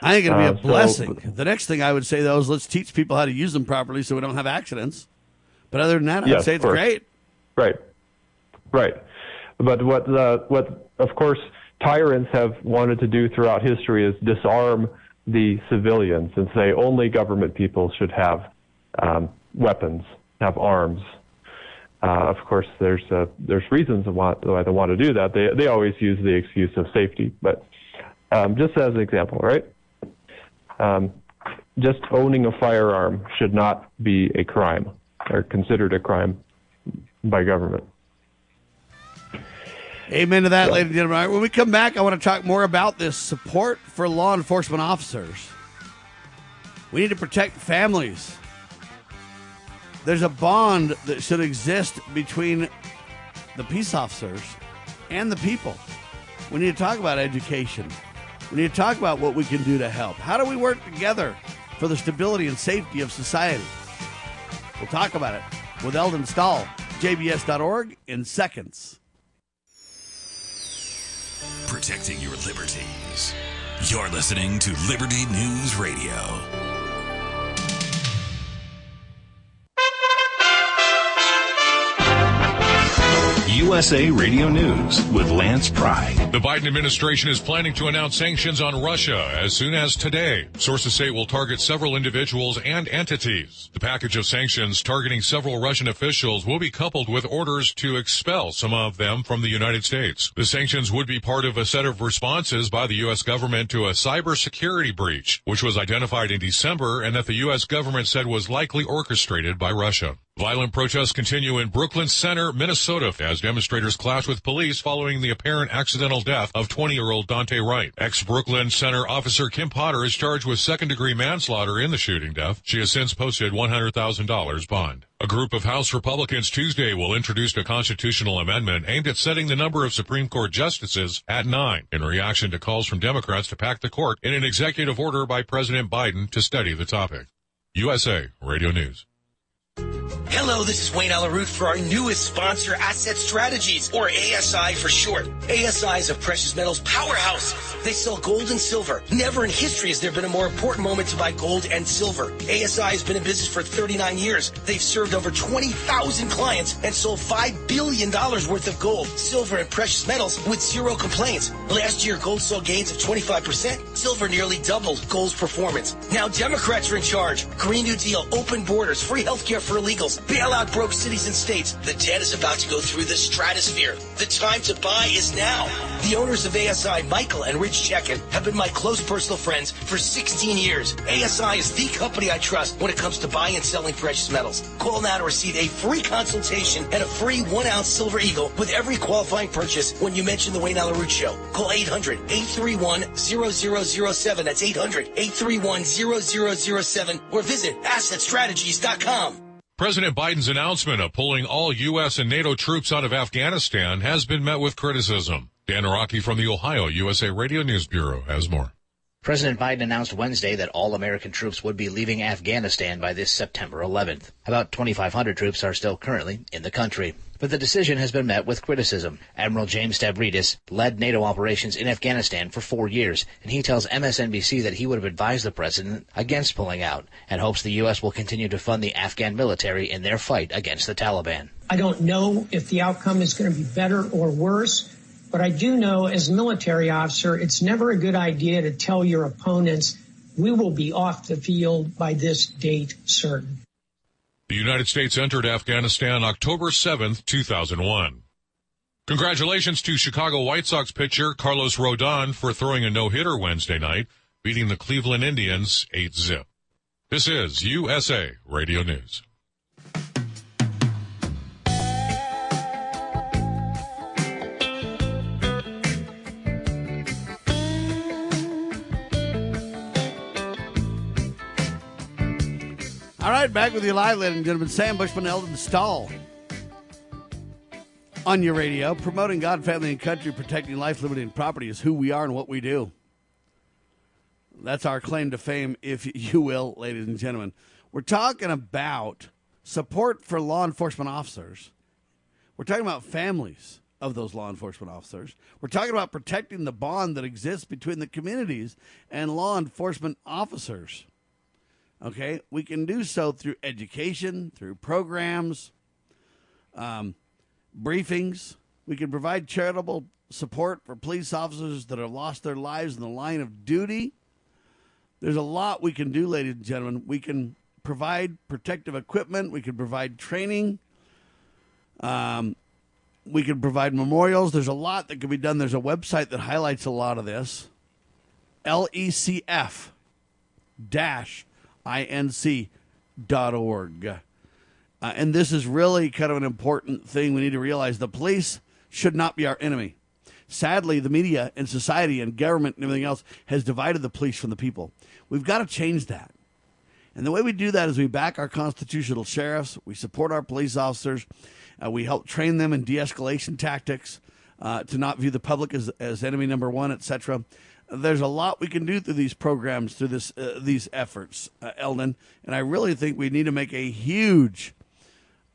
[SPEAKER 1] I think it'd be
[SPEAKER 2] Uh,
[SPEAKER 1] a
[SPEAKER 2] so-
[SPEAKER 1] blessing. the next thing I would say, though, is let's teach people how to use them properly so we don't have accidents. But other than that, I'd
[SPEAKER 2] Yes,
[SPEAKER 1] say it's great.
[SPEAKER 2] Right, right. But what uh, what of course tyrants have wanted to do throughout history is disarm the civilians and say only government people should have um, weapons, have arms. Uh, of course, there's uh, there's reasons why why they want to do that. They they always use the excuse of safety, but um, just as an example, right? Um, just owning a firearm should not be a crime or considered a crime by government.
[SPEAKER 1] Amen to that, ladies and gentlemen. All right, when we come back, I want to talk more about this support for law enforcement officers. We need to protect families. There's a bond that should exist between the peace officers and the people. We need to talk about education. We need to talk about what we can do to help. How do we work together for the stability and safety of society? We'll talk about it with Eldon Stahl, jbs.org, in seconds.
[SPEAKER 6] Protecting your liberties. You're listening to Liberty News Radio.
[SPEAKER 7] USA Radio News with Lance Pry.
[SPEAKER 8] The Biden administration is planning to announce sanctions on Russia as soon as today. Sources say it will target several individuals and entities. The package of sanctions targeting several Russian officials will be coupled with orders to expel some of them from the United States. The sanctions would be part of a set of responses by the U.S. government to a cybersecurity breach, which was identified in December and that the U.S. government said was likely orchestrated by Russia. Violent protests continue in Brooklyn Center, Minnesota, as demonstrators clash with police following the apparent accidental death of 20-year-old Daunte Wright. Ex-Brooklyn Center officer Kim Potter is charged with second-degree manslaughter in the shooting death. She has since posted $100,000 bond. A group of House Republicans Tuesday will introduce a constitutional amendment aimed at setting the number of Supreme Court justices at nine in reaction to calls from Democrats to pack the court in an executive order by President Biden to study the topic. USA Radio News.
[SPEAKER 17] Hello, this is Wayne Allyn Root for our newest sponsor, Asset Strategies, or ASI for short. ASI is a precious metals powerhouse. They sell gold and silver. Never in history has there been a more important moment to buy gold and silver. ASI has been in business for 39 years. They've served over 20,000 clients and sold $5 billion worth of gold, silver, and precious metals with zero complaints. Last year, gold saw gains of 25%. Silver nearly doubled gold's performance. Now Democrats are in charge. Green New Deal, open borders, free healthcare for illegals, bailout broke cities and states. The debt is about to go through the stratosphere. The time to buy is now. The owners of ASI, Michael and Rich Checkan, have been my close personal friends for 16 years. ASI is the company I trust when it comes to buying and selling precious metals. Call now to receive a free consultation and a free one ounce silver eagle with every qualifying purchase when you mention the Wayne Allyn Root Show. Call 800 831 0007. That's 800 831 0007 or visit assetstrategies.com.
[SPEAKER 8] President Biden's announcement of pulling all U.S. and NATO troops out of Afghanistan has been met with criticism. Dan Araki from the Ohio USA Radio News Bureau has more.
[SPEAKER 18] President Biden announced Wednesday that all American troops would be leaving Afghanistan by this September 11th. About 2,500 troops are still currently in the country. But the decision has been met with criticism. Admiral James Stavridis led NATO operations in Afghanistan for four years, and he tells MSNBC that he would have advised the president against pulling out and hopes the U.S. will continue to fund the Afghan military in their fight against the Taliban.
[SPEAKER 19] I don't know if the outcome is going to be better or worse. But I do know as a military officer, it's never a good idea to tell your opponents, we will be off the field by this date certain.
[SPEAKER 8] The United States entered Afghanistan October 7th, 2001. Congratulations to Chicago White Sox pitcher Carlos Rodon for throwing a no-hitter Wednesday night, beating the Cleveland Indians 8-zip. This is USA Radio News.
[SPEAKER 1] All right, back with you live, ladies and gentlemen. Sam Bushman, Eldon Stahl. On your radio, promoting God, family, and country, protecting life, liberty, and property is who we are and what we do. That's our claim to fame, if you will, ladies and gentlemen. We're talking about support for law enforcement officers. We're talking about families of those law enforcement officers. We're talking about protecting the bond that exists between the communities and law enforcement officers. Okay, we can do so through education, through programs, um, briefings. We can provide charitable support for police officers that have lost their lives in the line of duty. There's a lot we can do, ladies and gentlemen. We can provide protective equipment. We can provide training. Um, we can provide memorials. There's a lot that can be done. There's a website that highlights a lot of this. LECF dash inc.org. Uh, and this is really kind of an important thing we need to realize. The police should not be our enemy. Sadly, the media and society and government and everything else has divided the police from the people. We've got to change that. And the way we do that is we back our constitutional sheriffs, we support our police officers, uh, we help train them in de escalation tactics uh, to not view the public as, as enemy number one, etc there's a lot we can do through these programs, through this uh, these efforts, uh, Eldon, and I really think we need to make a huge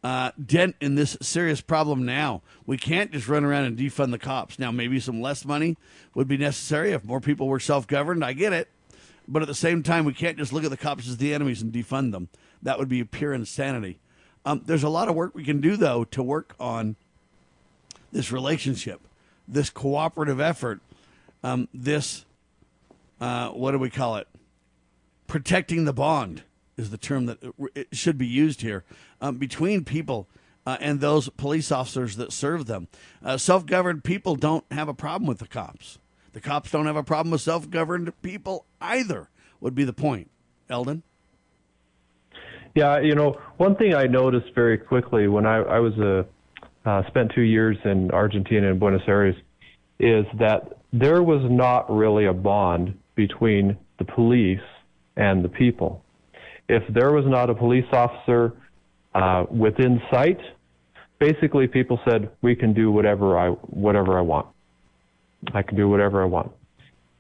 [SPEAKER 1] uh, dent in this serious problem now. We can't just run around and defund the cops. Now, maybe some less money would be necessary if more people were self governed. I get it, but at the same time, we can't just look at the cops as the enemies and defund them. That would be pure insanity. Um, there's a lot of work we can do though to work on this relationship, this cooperative effort, um, this uh, what do we call it? Protecting the bond is the term that should be used here um, between people uh, and those police officers that serve them. Uh, self governed people don't have a problem with the cops. The cops don't have a problem with self governed people either, would be the point. Eldon?
[SPEAKER 2] Yeah, you know, one thing I noticed very quickly when I, I was a uh, spent two years in Argentina and Buenos Aires is that there was not really a bond between the police and the people. If there was not a police officer uh, within sight, basically people said, "We can do whatever I whatever I want. I can do whatever I want."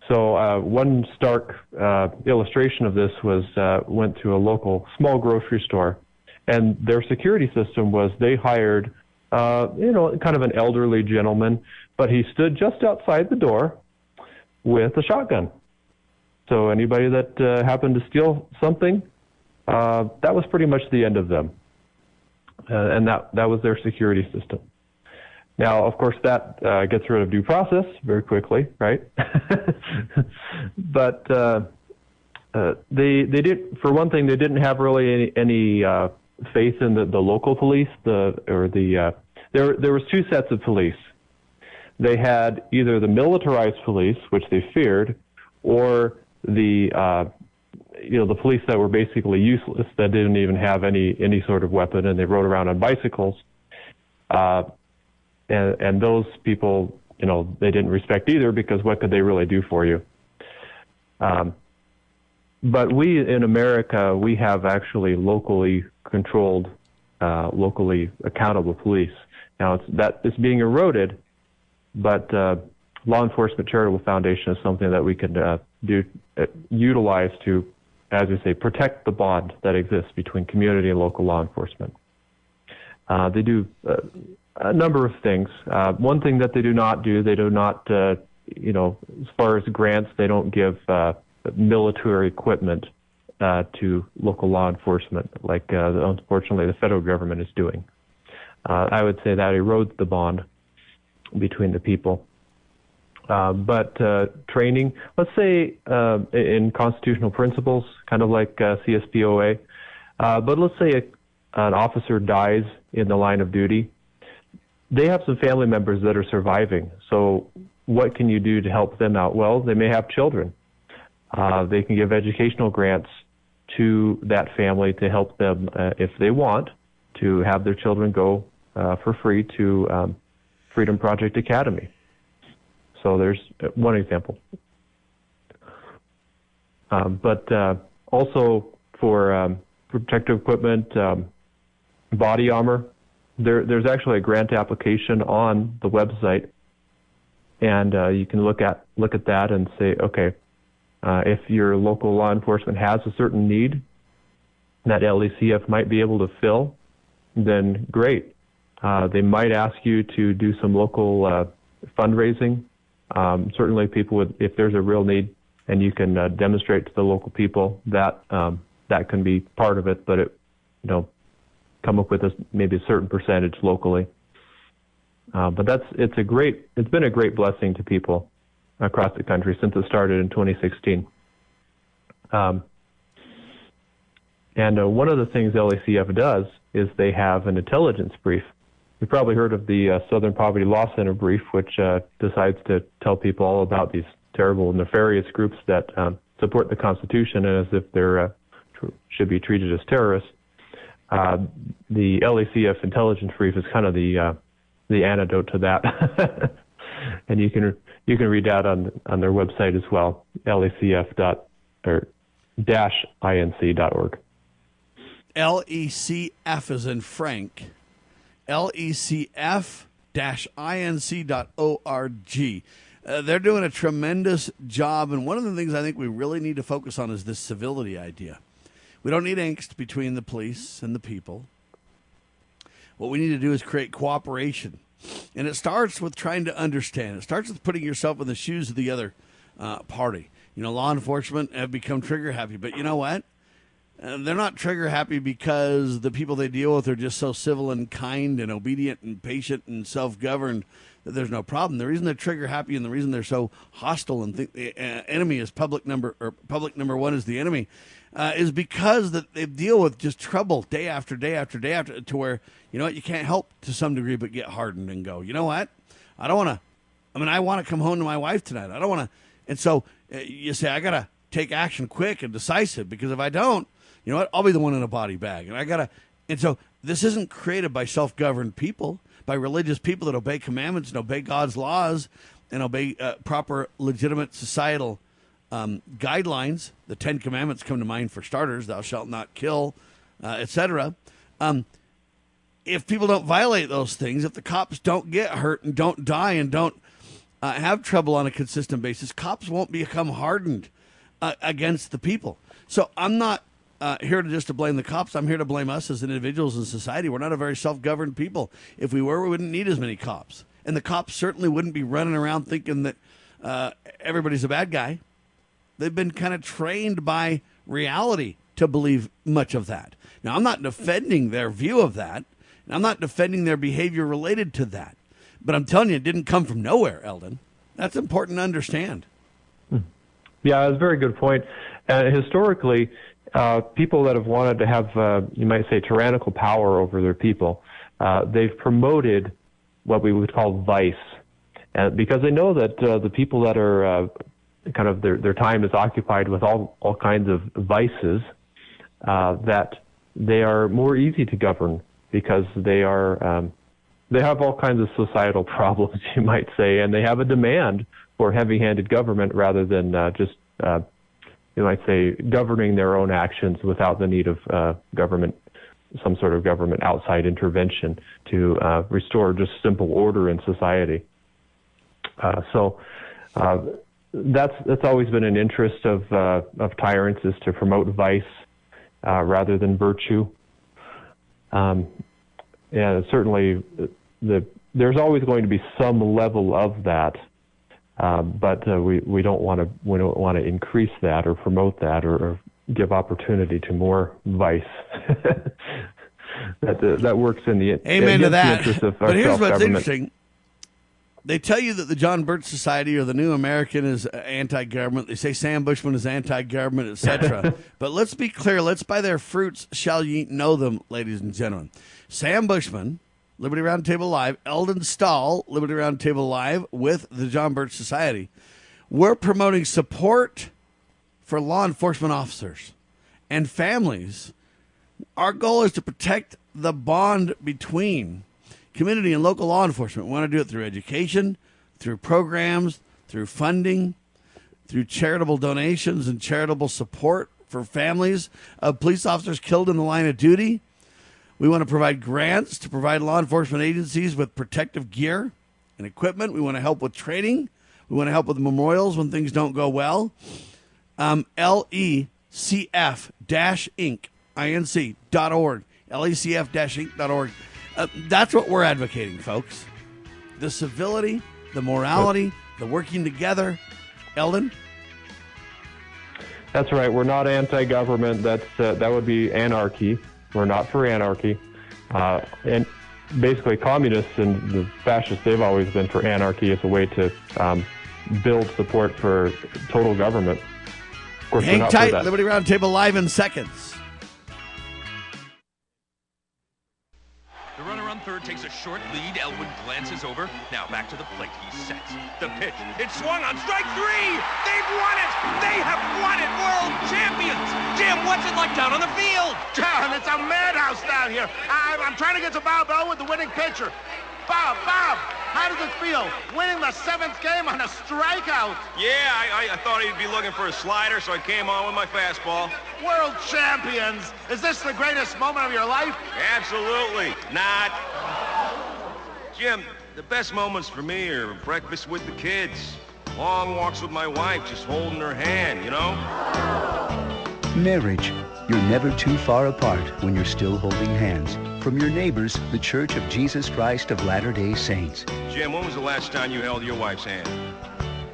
[SPEAKER 2] So uh, one stark uh, illustration of this was uh, went to a local small grocery store, and their security system was they hired, uh, you know, kind of an elderly gentleman, but he stood just outside the door with a shotgun. So anybody that uh, happened to steal something, uh, that was pretty much the end of them, uh, and that that was their security system. Now, of course, that uh, gets rid of due process very quickly, right? but uh, uh, they they did for one thing they didn't have really any, any faith in the, the local police the or the there there was two sets of police. They had either the militarized police, which they feared, or the uh, you know the police that were basically useless that didn't even have any any sort of weapon and they rode around on bicycles. Uh, and, and those people, you know, they didn't respect either because what could they really do for you? Um, but we in America, we have actually locally controlled, uh, locally accountable police. Now it's, that is being eroded, but uh, Law Enforcement Charitable Foundation is something that we can uh, do uh, utilize to, as you say, protect the bond that exists between community and local law enforcement. Uh, they do uh, a number of things. Uh, one thing that they do not do, they do not, uh, you know, as far as grants, they don't give uh, military equipment uh, to local law enforcement, like uh, unfortunately the federal government is doing. Uh, I would say that erodes the bond between the people. Uh, but uh, training, let's say uh, in constitutional principles, kind of like uh, CSPOA, uh, but let's say a, an officer dies in the line of duty they have some family members that are surviving. So what can you do to help them out? Well, they may have children. Uh, they can give educational grants to that family to help them, if they want, to have their children go for free to um, Freedom Project Academy. So there's one example. Um, but uh, also for um, protective equipment, um, body armor, there, there's actually a grant application on the website, and uh, you can look at look at that and say, okay, uh, if your local law enforcement has a certain need that LECF might be able to fill, then great. Uh, they might ask you to do some local uh, fundraising. Um, certainly, people would, if there's a real need, and you can uh, demonstrate to the local people that um, that can be part of it. But it, you know, come up with a, maybe a certain percentage locally. Uh, but that's it's a great it's been a great blessing to people across the country since it started in 2016. Um, and uh, one of the things LACF does is they have an intelligence brief. You've probably heard of the uh, Southern Poverty Law Center brief, which uh, decides to tell people all about these terrible, nefarious groups that um, support the Constitution and as if they're uh, tr- should be treated as terrorists. Uh, the LACF intelligence brief is kind of the uh, the antidote to that, and you can you can read that on on their website as well, lacf dot or dash inc dot org.
[SPEAKER 1] LECF is in Frank. LECF dash inc dot org. Uh, they're doing a tremendous job, and one of the things I think we really need to focus on is this civility idea. We don't need angst between the police and the people. What we need to do is create cooperation. And it starts with trying to understand. It starts with putting yourself in the shoes of the other uh, party. You know, law enforcement have become trigger happy, but you know what? And they're not trigger happy because the people they deal with are just so civil and kind and obedient and patient and self governed that there's no problem. The reason they're trigger happy and the reason they're so hostile and think the uh, enemy is public number or public number one is the enemy uh, is because that they deal with just trouble day after day after day after to where you know what you can't help to some degree but get hardened and go you know what I don't want to I mean I want to come home to my wife tonight I don't want to and so uh, you say I gotta take action quick and decisive because if I don't you know what I'll be the one in a body bag and I gotta and so this isn't created by self governed people by religious people that obey commandments and obey God's laws and obey uh, proper legitimate societal um, guidelines. The Ten Commandments come to mind for starters: "Thou shalt not kill," uh, etc. Um, if people don't violate those things, if the cops don't get hurt and don't die and don't uh, have trouble on a consistent basis, cops won't become hardened uh, against the people. So I'm not uh, here to just to blame the cops. I'm here to blame us as individuals in society. We're not a very self-governed people. If we were, we wouldn't need as many cops, and the cops certainly wouldn't be running around thinking that uh, everybody's a bad guy. They've been kind of trained by reality to believe much of that. Now, I'm not defending their view of that, and I'm not defending their behavior related to that. But I'm telling you, it didn't come from nowhere, Eldon. That's important to understand.
[SPEAKER 2] Yeah, that's a very good point. Uh, historically, uh, people that have wanted to have, uh, you might say, tyrannical power over their people, uh, they've promoted what we would call vice, and because they know that uh, the people that are uh, kind of their their time is occupied with all all kinds of vices, uh, that they are more easy to govern because they are um, they have all kinds of societal problems, you might say, and they have a demand for heavy-handed government rather than just uh, you might say, governing their own actions without the need of uh, government, some sort of government outside intervention to uh, restore just simple order in society. Uh, so uh, that's that's always been an interest of uh, of tyrants is to promote vice uh, rather than virtue. Um, and certainly, the there's always going to be some level of that uh, but uh, we we don't want to we don't want to increase that or promote that or, or give opportunity to more vice. that uh, that works in the
[SPEAKER 1] amen to that.
[SPEAKER 2] Of
[SPEAKER 1] but here's what's interesting: they tell you that the John Birch Society or the New American is anti-government. They say Sam Bushman is anti-government, etc. but let's be clear: let's by their fruits shall ye know them, ladies and gentlemen. Sam Bushman Liberty Roundtable Live, Eldon Stahl, Liberty Roundtable Live with the John Birch Society. We're promoting support for law enforcement officers and families. Our goal is to protect the bond between community and local law enforcement. We want to do it through education, through programs, through funding, through charitable donations and charitable support for families of police officers killed in the line of duty we want to provide grants to provide law enforcement agencies with protective gear and equipment. We want to help with training. We want to help with memorials when things don't go well. Um, LECF Inc. Inc.org. LECF dash inc. Inc.org. Uh, that's what we're advocating, folks. The civility, the morality, the working together. Eldon?
[SPEAKER 2] That's right. We're not anti-government. That's uh, that would be anarchy. We're not for anarchy. Uh, and basically, communists and the fascists, they've always been for anarchy as a way to um, build support for total government. Of
[SPEAKER 1] course, Hang tight. Liberty Roundtable live in seconds.
[SPEAKER 20] Third takes a short lead. Elwood glances over. Now back to the plate. He sets the pitch. It's swung on strike three. They've won it. They have won it. World champions. Jim, what's it like down on the field?
[SPEAKER 21] John, it's a madhouse down here. I'm, I'm trying to get to Bob Elwood, the winning pitcher. Bob, Bob, how does it feel winning the seventh game on a strikeout?
[SPEAKER 20] Yeah, I, I, I, thought he'd be looking for a slider, so I came on with my fastball.
[SPEAKER 21] World champions! Is this the greatest moment of your life?
[SPEAKER 20] Absolutely not. Jim, the best moments for me are breakfast with the kids, long walks with my wife, just holding her hand, you know?
[SPEAKER 22] Marriage. You're never too far apart when you're still holding hands. From your neighbors, the Church of Jesus Christ of Latter-day Saints.
[SPEAKER 20] Jim, when was the last time you held your wife's hand?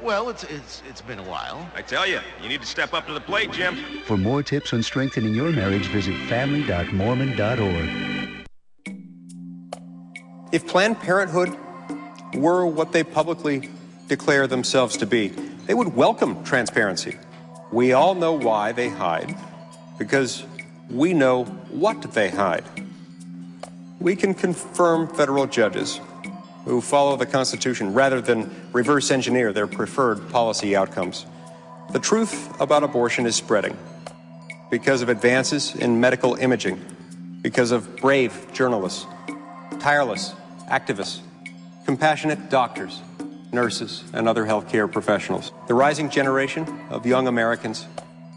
[SPEAKER 21] Well, it's it's it's been a while.
[SPEAKER 20] I tell you, you need to step up to the plate, Jim.
[SPEAKER 22] For more tips on strengthening your marriage, visit family.mormon.org.
[SPEAKER 13] If Planned Parenthood were what they publicly declare themselves to be, they would welcome transparency. We all know why they hide, because we know what they hide. We can confirm federal judges who follow the Constitution rather than reverse engineer their preferred policy outcomes. The truth about abortion is spreading because of advances in medical imaging, because of brave journalists, tireless activists, compassionate doctors, nurses, and other healthcare professionals. The rising generation of young Americans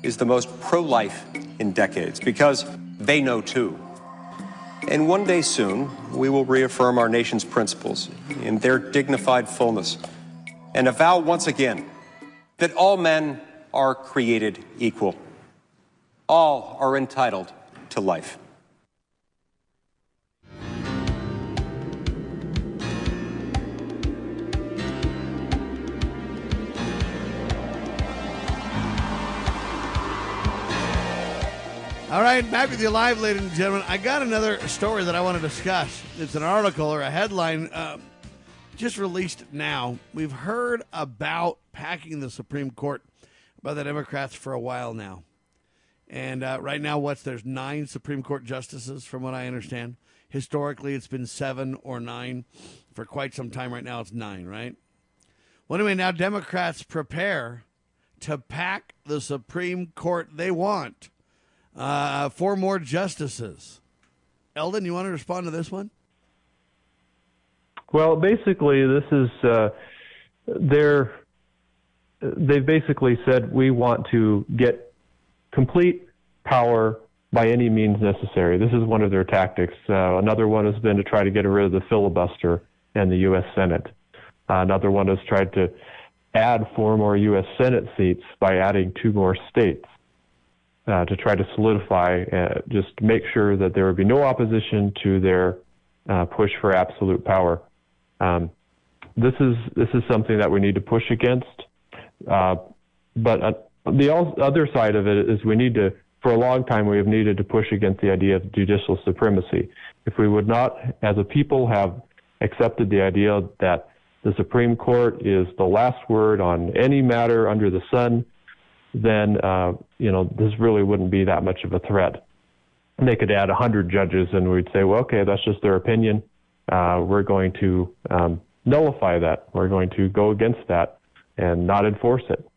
[SPEAKER 13] is the most pro life in decades because they know too. And one day soon, we will reaffirm our nation's principles in their dignified fullness and avow once again that all men are created equal. All are entitled to life.
[SPEAKER 1] All right, back with you live, ladies and gentlemen. I got another story that I want to discuss. It's an article or a headline uh, just released now. We've heard about packing the Supreme Court by the Democrats for a while now. And uh, right now, what's there's nine Supreme Court justices, from what I understand. Historically, it's been seven or nine. For quite some time right now, it's nine, right? Well, anyway, now Democrats prepare to pack the Supreme Court they want. Uh, four more justices. Eldon, you want to respond to this one?
[SPEAKER 2] Well, basically, this is uh, they're they've basically said we want to get complete power by any means necessary. This is one of their tactics. Uh, another one has been to try to get rid of the filibuster in the U.S. Senate. Uh, another one has tried to add four more U.S. Senate seats by adding two more states uh, to try to solidify, uh, just make sure that there would be no opposition to their uh, push for absolute power. Um, this is this is something that we need to push against. Uh, but uh, the other side of it is we need to, for a long time, we have needed to push against the idea of judicial supremacy. If we would not, as a people, have accepted the idea that the Supreme Court is the last word on any matter under the sun, then uh, you know this really wouldn't be that much of a threat. And they could add 100 judges, and we'd say, well, okay, that's just their opinion. Uh, we're going to um, nullify that. We're going to go against that and not enforce it.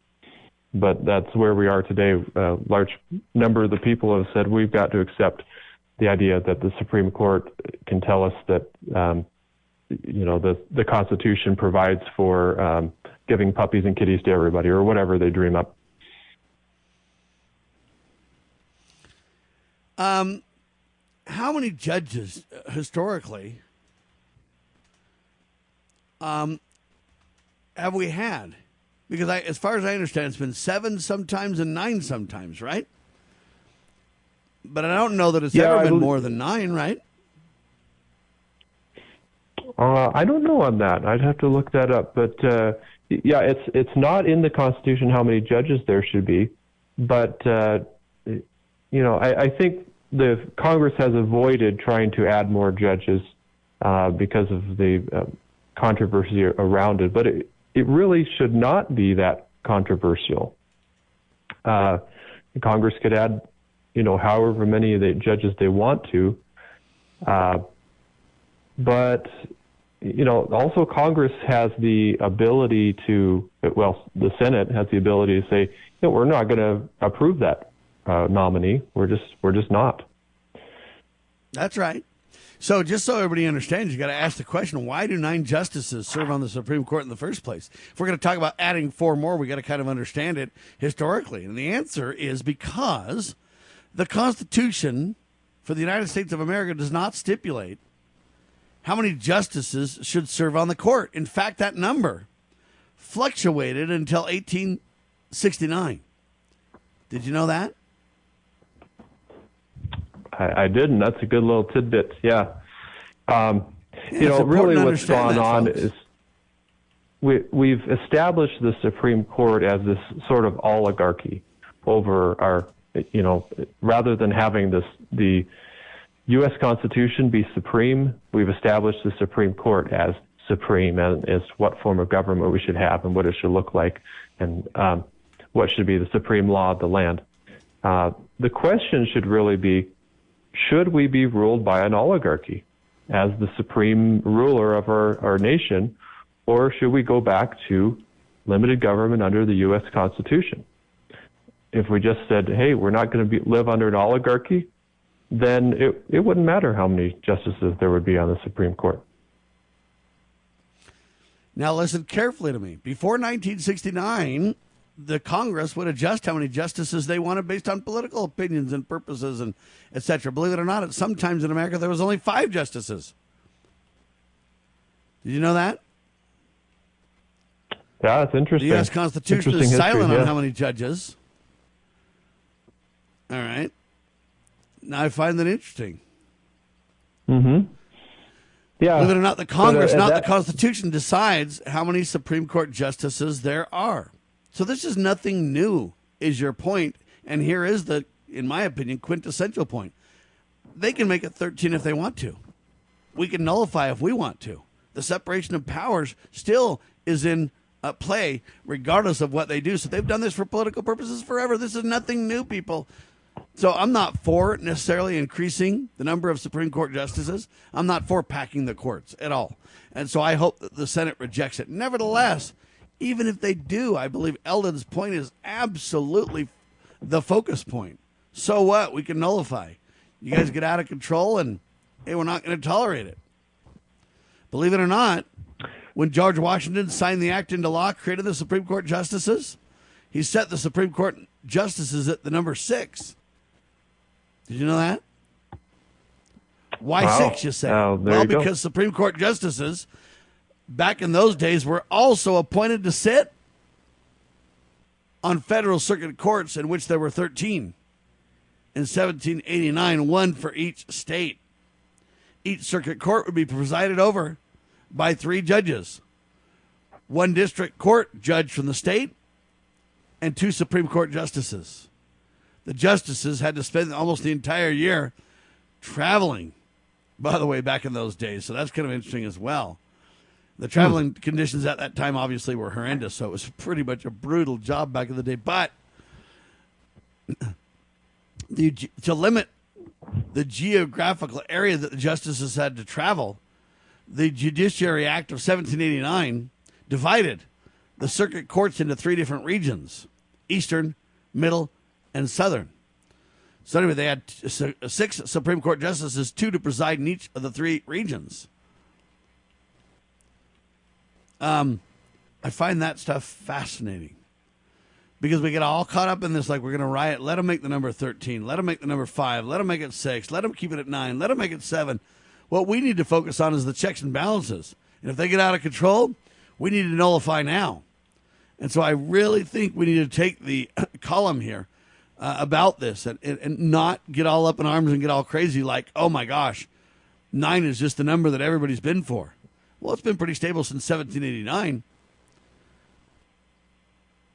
[SPEAKER 2] But that's where we are today. A large number of the people have said we've got to accept the idea that the Supreme Court can tell us that um, you know the the Constitution provides for um, giving puppies and kitties to everybody, or whatever they dream up.
[SPEAKER 1] Um, how many judges uh, historically um, have we had? Because I, as far as I understand, it's been seven sometimes and nine sometimes, right? But I don't know that it's
[SPEAKER 2] Yeah,
[SPEAKER 1] ever
[SPEAKER 2] I
[SPEAKER 1] been more than nine, right?
[SPEAKER 2] Uh, I don't know on that. I'd have to look that up. But uh, yeah, it's it's not in the Constitution how many judges there should be. But uh, you know, I, I think the Congress has avoided trying to add more judges uh, because of the uh, controversy around it. But it it really should not be that controversial. Uh, Congress could add, you know, however many of the judges they want to. Uh, but you know, also Congress has the ability to, well, the Senate has the ability to say, you know, we're not going to approve that uh, nominee. We're just, we're just not.
[SPEAKER 1] That's right. So, just so everybody understands, you got to ask the question: Why do nine justices serve on the Supreme Court in the first place? If we're going to talk about adding four more, we got to kind of understand it historically, and the answer is because the Constitution for the United States of America does not stipulate how many justices should serve on the court. In fact, that number fluctuated until 1869. Did you know that?
[SPEAKER 2] I, I didn't. That's a good little tidbit. Yeah. Um,
[SPEAKER 1] Yeah,
[SPEAKER 2] you know, really what's gone on
[SPEAKER 1] folks.
[SPEAKER 2] is, we, we've established the Supreme Court as this sort of oligarchy over our, you know, rather than having this the U.S. Constitution be supreme, we've established the Supreme Court as supreme and as what form of government we should have and what it should look like and um, what should be the supreme law of the land. Uh, the question should really be, should we be ruled by an oligarchy as the supreme ruler of our, our nation, or should we go back to limited government under the U.S. Constitution? If we just said, hey, we're not going to live under an oligarchy, then it, it wouldn't matter how many justices there would be on the Supreme Court.
[SPEAKER 1] Now, listen carefully to me. Before 1969, the Congress would adjust how many justices they wanted based on political opinions and purposes and etc. Believe it or not, at sometimes in America there was only five justices. Did you know that?
[SPEAKER 2] Yeah, that's interesting.
[SPEAKER 1] The U.S. Constitution is silent history, yeah. on how many judges. All right. Now I find that interesting.
[SPEAKER 2] Mm-hmm. Yeah.
[SPEAKER 1] Believe it or not, the Congress,
[SPEAKER 2] but, uh,
[SPEAKER 1] not
[SPEAKER 2] that,
[SPEAKER 1] the Constitution, decides how many Supreme Court justices there are. So this is nothing new, is your point. And here is the, in my opinion, quintessential point. They can make it 13 if they want to. We can nullify if we want to. The separation of powers still is in uh, play, regardless of what they do. So they've done this for political purposes forever. This is nothing new, people. So I'm not for necessarily increasing the number of Supreme Court justices. I'm not for packing the courts at all. And so I hope that the Senate rejects it. Nevertheless, even if they do, I believe Eldon's point is absolutely the focus point. So what? We can nullify. You guys get out of control and hey, we're not going to tolerate it. Believe it or not, when George Washington signed the act into law, created the Supreme Court justices, he set the Supreme Court justices at the number six. Did you know that? Why
[SPEAKER 2] wow.
[SPEAKER 1] six, you say?
[SPEAKER 2] Oh,
[SPEAKER 1] well,
[SPEAKER 2] because.
[SPEAKER 1] Supreme Court justices back in those days were also appointed to sit on federal circuit courts, in which there were 13 in 1789, one for each state. Each circuit court would be presided over by three judges one district court judge from the state, and two Supreme Court justices the justices had to spend almost the entire year traveling, by the way, back in those days. So that's kind of interesting as well. The traveling hmm. conditions at that time obviously were horrendous, so it was pretty much a brutal job back in the day. But the, to limit the geographical area that the justices had to travel, the Judiciary Act of 1789 divided the circuit courts into three different regions Eastern, Middle, and Southern. So anyway, they had six Supreme Court justices, two to preside in each of the three regions. Um, I find that stuff fascinating because we get all caught up in this like we're going to riot. Let them make the number 13. Let them make the number 5. Let them make it 6. Let them keep it at 9. Let them make it 7. What we need to focus on is the checks and balances. And if they get out of control, we need to nullify now. And so I really think we need to take the column here uh, about this and, and not get all up in arms and get all crazy like, oh my gosh, nine is just the number that everybody's been for. Well, it's been pretty stable since 1789.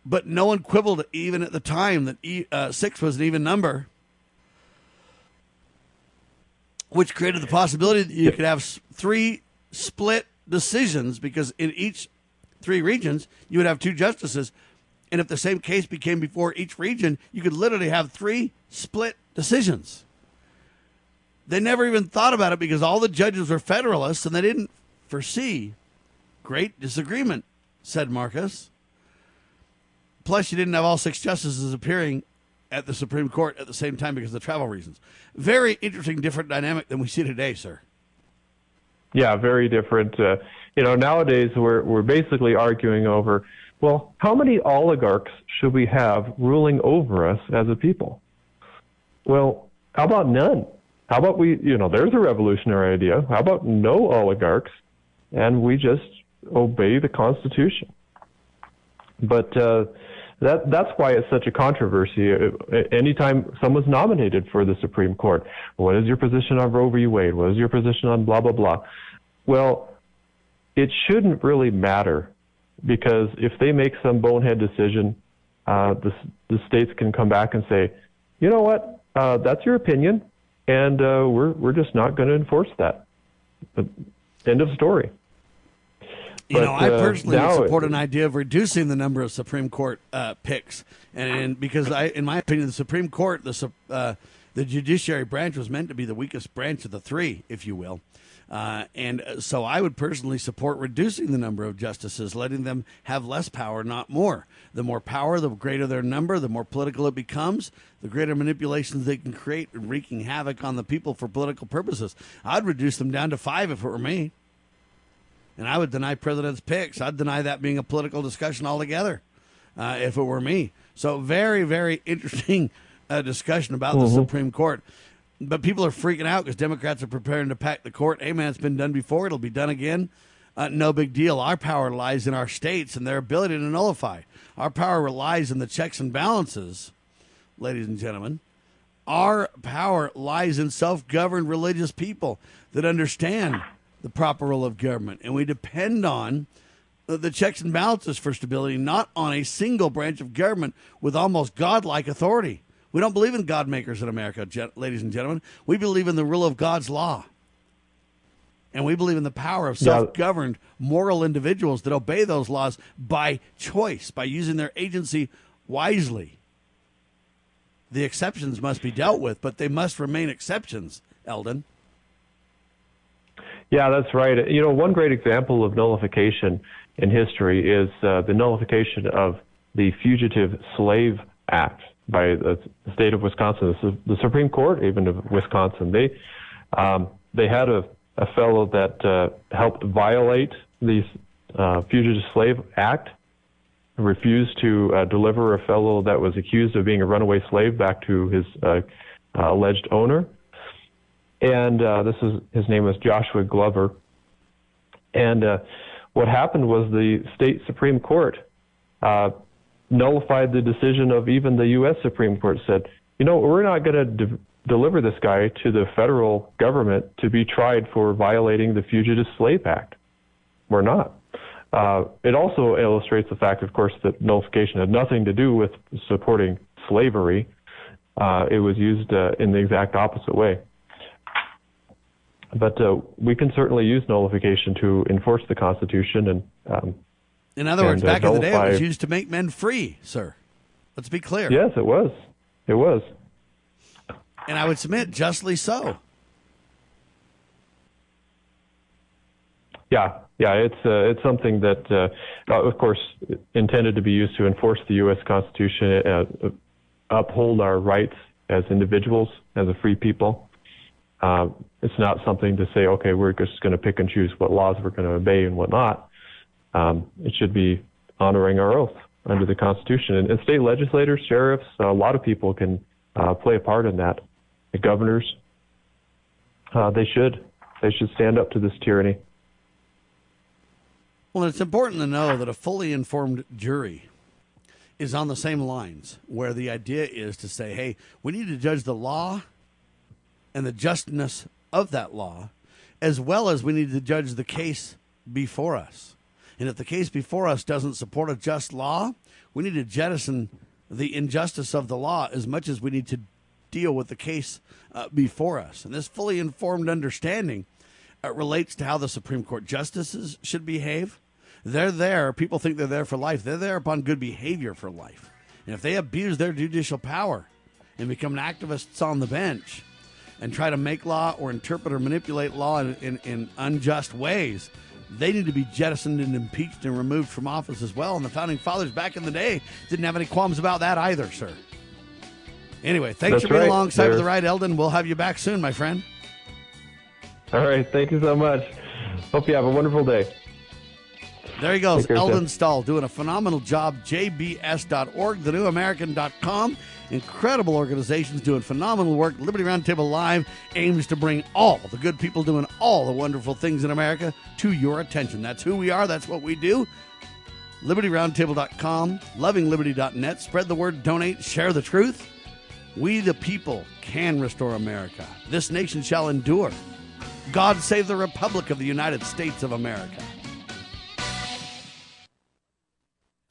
[SPEAKER 1] But no one quibbled even at the time that e, uh, six was an even number, which created the possibility that you could have three split decisions because in each three regions you would have two justices and if the same case became before each region, you could literally have three split decisions. They never even thought about it because all the judges were Federalists and they didn't foresee great disagreement, said Marcus. Plus, you didn't have all six justices appearing at the Supreme Court at the same time because of travel reasons. Very interesting, different dynamic than we see today, sir.
[SPEAKER 2] Yeah, very different. Uh, you know, nowadays we're we're basically arguing over well, how many oligarchs should we have ruling over us as a people? Well, how about none? How about we, you know, there's a revolutionary idea. How about no oligarchs and we just obey the Constitution? But uh, that that's why it's such a controversy. Anytime someone's nominated for the Supreme Court, what is your position on Roe v. Wade? What is your position on blah blah blah? Well, it shouldn't really matter because if they make some bonehead decision, uh, the the states can come back and say, you know what, uh, that's your opinion, and uh, we're we're just not going to enforce that. But end of story.
[SPEAKER 1] You
[SPEAKER 2] But,
[SPEAKER 1] know, I
[SPEAKER 2] uh,
[SPEAKER 1] personally would support
[SPEAKER 2] it-
[SPEAKER 1] an idea of reducing the number of Supreme Court uh, picks, and, and because I, in my opinion, the Supreme Court, the uh, the judiciary branch was meant to be the weakest branch of the three, if you will. Uh, and uh, so I would personally support reducing the number of justices, letting them have less power, not more. The more power, the greater their number, the more political it becomes, the greater manipulations they can create, and wreaking havoc on the people for political purposes. I'd reduce them down to five if it were me. And I would deny president's picks. I'd deny that being a political discussion altogether uh, if it were me. So, very, very interesting uh, discussion about the
[SPEAKER 2] Mhm.
[SPEAKER 1] Supreme Court. But people are freaking out because Democrats are preparing to pack the court. Hey, man, it's been done before. It'll be done again. Uh, no big deal. Our power lies in our states and their ability to nullify. Our power relies in the checks and balances, ladies and gentlemen. Our power lies in self governed religious people that understand the proper role of government. And we depend on the- checks and balances for stability, not on a single branch of government with almost godlike authority. We don't believe in God makers in America, gen- ladies and gentlemen. We believe in the rule of God's law. And we believe in the power of self governed moral individuals that obey those laws by choice, by using their agency wisely. The exceptions must be dealt with, but they must remain exceptions, Eldon.
[SPEAKER 2] Yeah, that's right. You know, one great example of nullification in history is uh, the nullification of the Fugitive Slave Act by the state of Wisconsin, the, Supreme Court, even of Wisconsin. They um, they had a, a fellow that uh, helped violate the uh, Fugitive Slave Act, refused to uh, deliver a fellow that was accused of being a runaway slave back to his uh, uh, alleged owner and uh, this is his name was Joshua Glover. And uh, what happened was the state supreme court uh, nullified the decision of even the U.S. Supreme Court. Said, you know, we're not going to de- deliver this guy to the federal government to be tried for violating the Fugitive Slave Act. We're not. Uh, it also illustrates the fact, of course, that nullification had nothing to do with supporting slavery. Uh, it was used uh, in the exact opposite way. But uh, we can certainly use nullification to enforce the Constitution and. Um,
[SPEAKER 1] In other words,
[SPEAKER 2] and, uh,
[SPEAKER 1] back in the day, it was used to make men free, sir. Let's be clear.
[SPEAKER 2] Yes, it was. It was.
[SPEAKER 1] And I would submit, justly so.
[SPEAKER 2] Yeah, yeah, it's uh, it's something that, uh, uh, of course, intended to be used to enforce the U.S. Constitution, uh, uh, uphold our rights as individuals, as a free people. Uh, it's not something to say, okay, we're just going to pick and choose what laws we're going to obey and what not. Um, it should be honoring our oath under the Constitution. And, and state legislators, sheriffs, a lot of people can uh, play a part in that. The governors, uh, they should. They should stand up to this tyranny.
[SPEAKER 1] Well, it's important to know that a fully informed jury is on the same lines, where the idea is to say, hey, we need to judge the law and the justness of that law, as well as we need to judge the case before us. And if the case before us doesn't support a just law, we need to jettison the injustice of the law as much as we need to deal with the case uh, before us. And this fully informed understanding uh, relates to how the Supreme Court justices should behave. They're there. People think they're there for life. They're there upon good behavior for life. And if they abuse their judicial power and become activists on the bench and try to make law or interpret or manipulate law in, in, in unjust ways, they need to be jettisoned and impeached and removed from office as well. And the founding fathers back in the day didn't have any qualms about that either, sir. Anyway, thanks
[SPEAKER 2] That's
[SPEAKER 1] for being
[SPEAKER 2] right.
[SPEAKER 1] alongside with
[SPEAKER 2] They're-
[SPEAKER 1] the ride, Eldon. We'll have you back soon, my friend.
[SPEAKER 2] All right. Thank you so much. Hope you have a wonderful day.
[SPEAKER 1] There he goes, Eldon. Stahl, doing a phenomenal job. JBS.org, thenewamerican.com. Incredible organizations doing phenomenal work. Liberty Roundtable Live aims to bring all the good people doing all the wonderful things in America to your attention. That's who we are. That's what we do. LibertyRoundtable.com, LovingLiberty.net. Spread the word, donate, share the truth. We, the people, can restore America. This nation shall endure. God save the Republic of the United States of America.